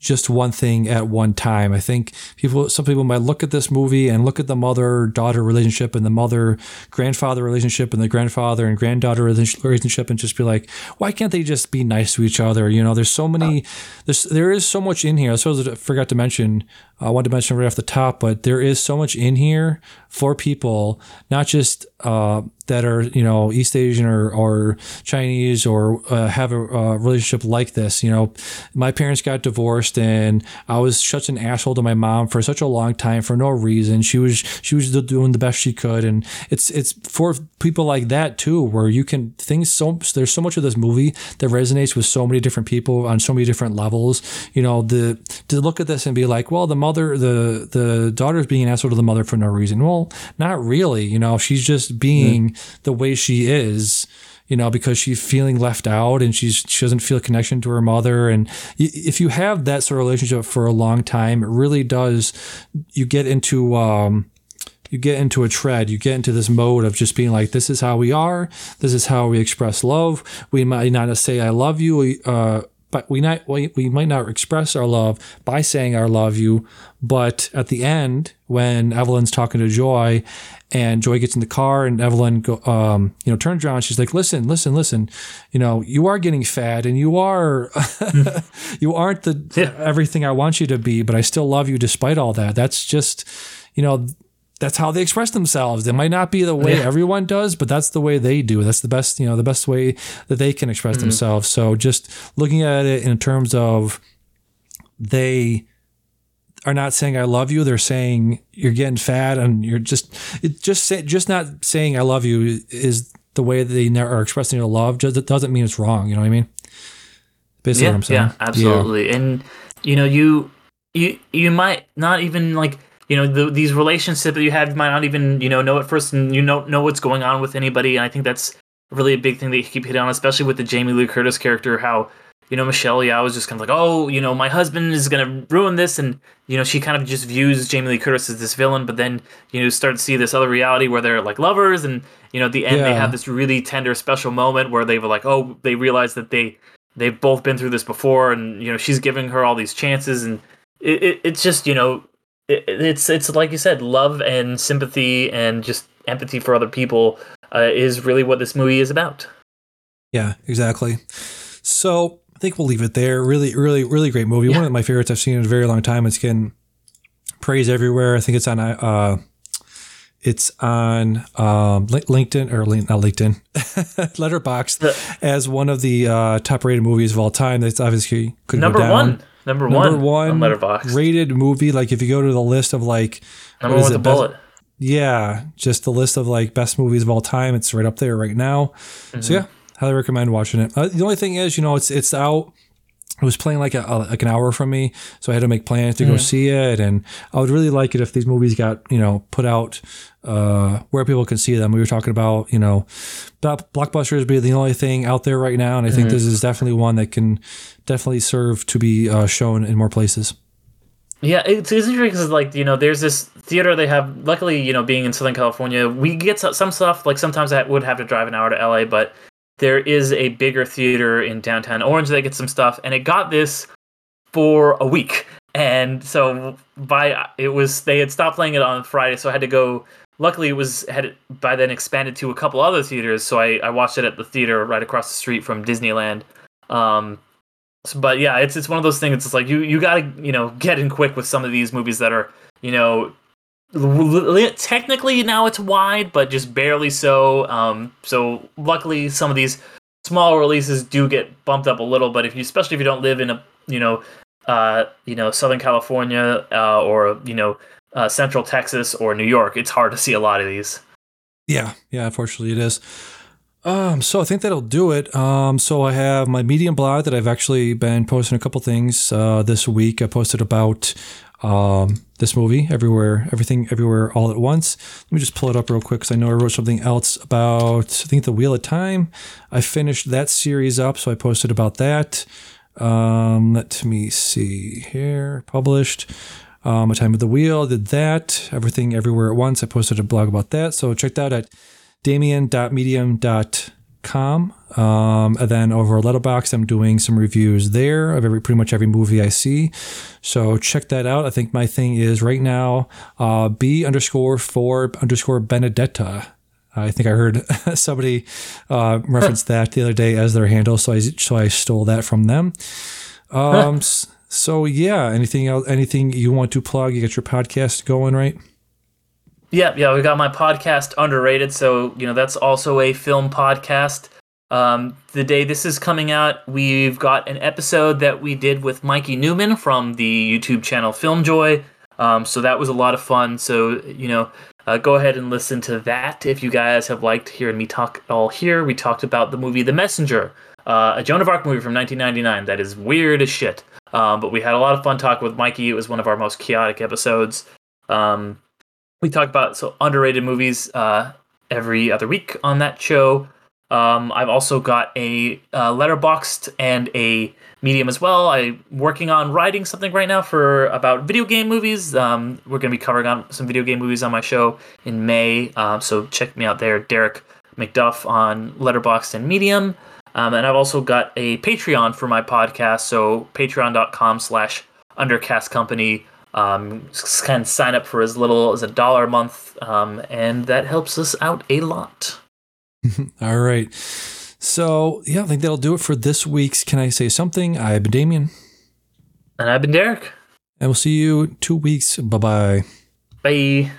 just one thing at one time. I think people, some people might look at this movie and look at the mother daughter relationship and the mother grandfather relationship and the grandfather and granddaughter relationship and just be like, why can't they just be nice to each other? You know, there's so many, there's, there is so much in here. I suppose I forgot to mention I wanted to mention right off the top, but there is so much in here for people, not just uh, that are you know East Asian or, or Chinese or uh, have a, relationship like this. You know, my parents got divorced, and I was such an asshole to my mom for such a long time for no reason. She was she was doing the best she could, and it's it's for people like that too, where you can things so there's so much of this movie that resonates with so many different people on so many different levels. You know, the to look at this and be like, well, the mother, the the daughter's being an asshole to the mother for no reason. Well, not really. You know, she's just being the way she is you know, because she's feeling left out and she's she doesn't feel a connection to her mother. And if you have that sort of relationship for a long time, it really does. You get into um, you get into a tread. You get into this mode of just being like, this is how we are. This is how we express love. We might not say I love you. Uh, but we might we, we might not express our love by saying I love you, but at the end when Evelyn's talking to Joy, and Joy gets in the car, and Evelyn go, um, you know turns around, she's like, listen, listen, listen, you know you are getting fat, and you are [LAUGHS] you aren't the yeah. everything I want you to be, but I still love you despite all that. That's just you know that's how they express themselves. It might not be the way yeah. everyone does, but that's the way they do. That's the best, you know, the best way that they can express mm-hmm. themselves. So just looking at it in terms of they are not saying I love you. They're saying you're getting fat and you're just it just say, just not saying I love you is the way that they are expressing their love. Just it doesn't mean it's wrong. You know what I mean? Basically, yeah, what I'm saying. Yeah, absolutely. Yeah. And you know, you you you might not even like you know the, these relationships that you have you might not even you know know at first and you don't know what's going on with anybody and i think that's really a big thing that you keep hitting on especially with the jamie lee curtis character how you know michelle yeoh was just kind of like oh you know my husband is going to ruin this and you know she kind of just views jamie lee curtis as this villain but then you know start to see this other reality where they're like lovers and you know at the end yeah. they have this really tender special moment where they were like oh they realize that they they've both been through this before and you know she's giving her all these chances and it, it, it's just you know it, it's it's like you said, love and sympathy and just empathy for other people uh, is really what this movie is about. Yeah, exactly. So I think we'll leave it there. Really, really, really great movie. Yeah. One of my favorites I've seen in a very long time. It's getting praise everywhere. I think it's on uh, it's on um, LinkedIn or not LinkedIn, [LAUGHS] Letterboxd as one of the uh, top rated movies of all time. That's obviously could number go down. one. Number, number one, one Letterboxd. rated movie. Like if you go to the list of like number one with the bullet. Yeah, just the list of like best movies of all time. It's right up there right now. Mm-hmm. So yeah, highly recommend watching it. Uh, the only thing is, you know, it's it's out it was playing like a, like an hour from me, so I had to make plans to mm. go see it. And I would really like it if these movies got you know put out uh, where people can see them. We were talking about you know blockbusters be the only thing out there right now, and I think mm-hmm. this is definitely one that can definitely serve to be uh, shown in more places. Yeah, it's, it's interesting because like you know, there's this theater they have. Luckily, you know, being in Southern California, we get some stuff. Like sometimes I would have to drive an hour to LA, but there is a bigger theater in downtown Orange that gets some stuff, and it got this for a week. And so by it was they had stopped playing it on Friday, so I had to go. Luckily, it was had by then expanded to a couple other theaters, so I, I watched it at the theater right across the street from Disneyland. Um, so, but yeah, it's it's one of those things. It's like you you gotta you know get in quick with some of these movies that are you know technically now it's wide, but just barely so. Um, so luckily, some of these small releases do get bumped up a little. But if you, especially if you don't live in a, you know, uh, you know, Southern California uh, or you know, uh, Central Texas or New York, it's hard to see a lot of these. Yeah, yeah. Unfortunately, it is. Um, so I think that'll do it. Um, so I have my Medium blog that I've actually been posting a couple things uh, this week. I posted about um, this movie, Everywhere, Everything, Everywhere, All at Once. Let me just pull it up real quick because I know I wrote something else about, I think, The Wheel of Time. I finished that series up, so I posted about that. Um, let me see here. Published. Um, a Time of the Wheel, did that. Everything, Everywhere at Once. I posted a blog about that. So check that out at damien.medium.com. Um, and then over Letterboxd, I'm doing some reviews there of every pretty much every movie I see. So check that out. I think my thing is right now uh, B underscore four underscore Benedetta. I think I heard [LAUGHS] somebody uh, reference that the other day as their handle, so I so I stole that from them. Um, So yeah, anything else? Anything you want to plug? You got your podcast going, right? Yeah, yeah, we got my podcast underrated. So you know that's also a film podcast. Um, the day this is coming out, we've got an episode that we did with Mikey Neumann from the YouTube channel Filmjoy. Um, so that was a lot of fun. So you know, uh, go ahead and listen to that if you guys have liked hearing me talk all here. We talked about the movie The Messenger, uh, a Joan of Arc movie from 1999 that is weird as shit. Um, but we had a lot of fun talking with Mikey. It was one of our most chaotic episodes. Um, we talk about so underrated movies uh, every other week on that show. Um, I've also got a uh, Letterboxd and a medium as well. I'm working on writing something right now for about video game movies. Um, we're going to be covering on some video game movies on my show in May. Um, so check me out there, Derek McDuff on Letterboxd and Medium. Um, and I've also got a Patreon for my podcast. So patreon.com slash undercast company. Um, of sign up for as little as a dollar a month. Um, and that helps us out a lot. [LAUGHS] All right. So, yeah, I think that'll do it for this week's Can I Say Something? I've been Damien. And I've been Derek. And we'll see you two weeks. Bye-bye. Bye.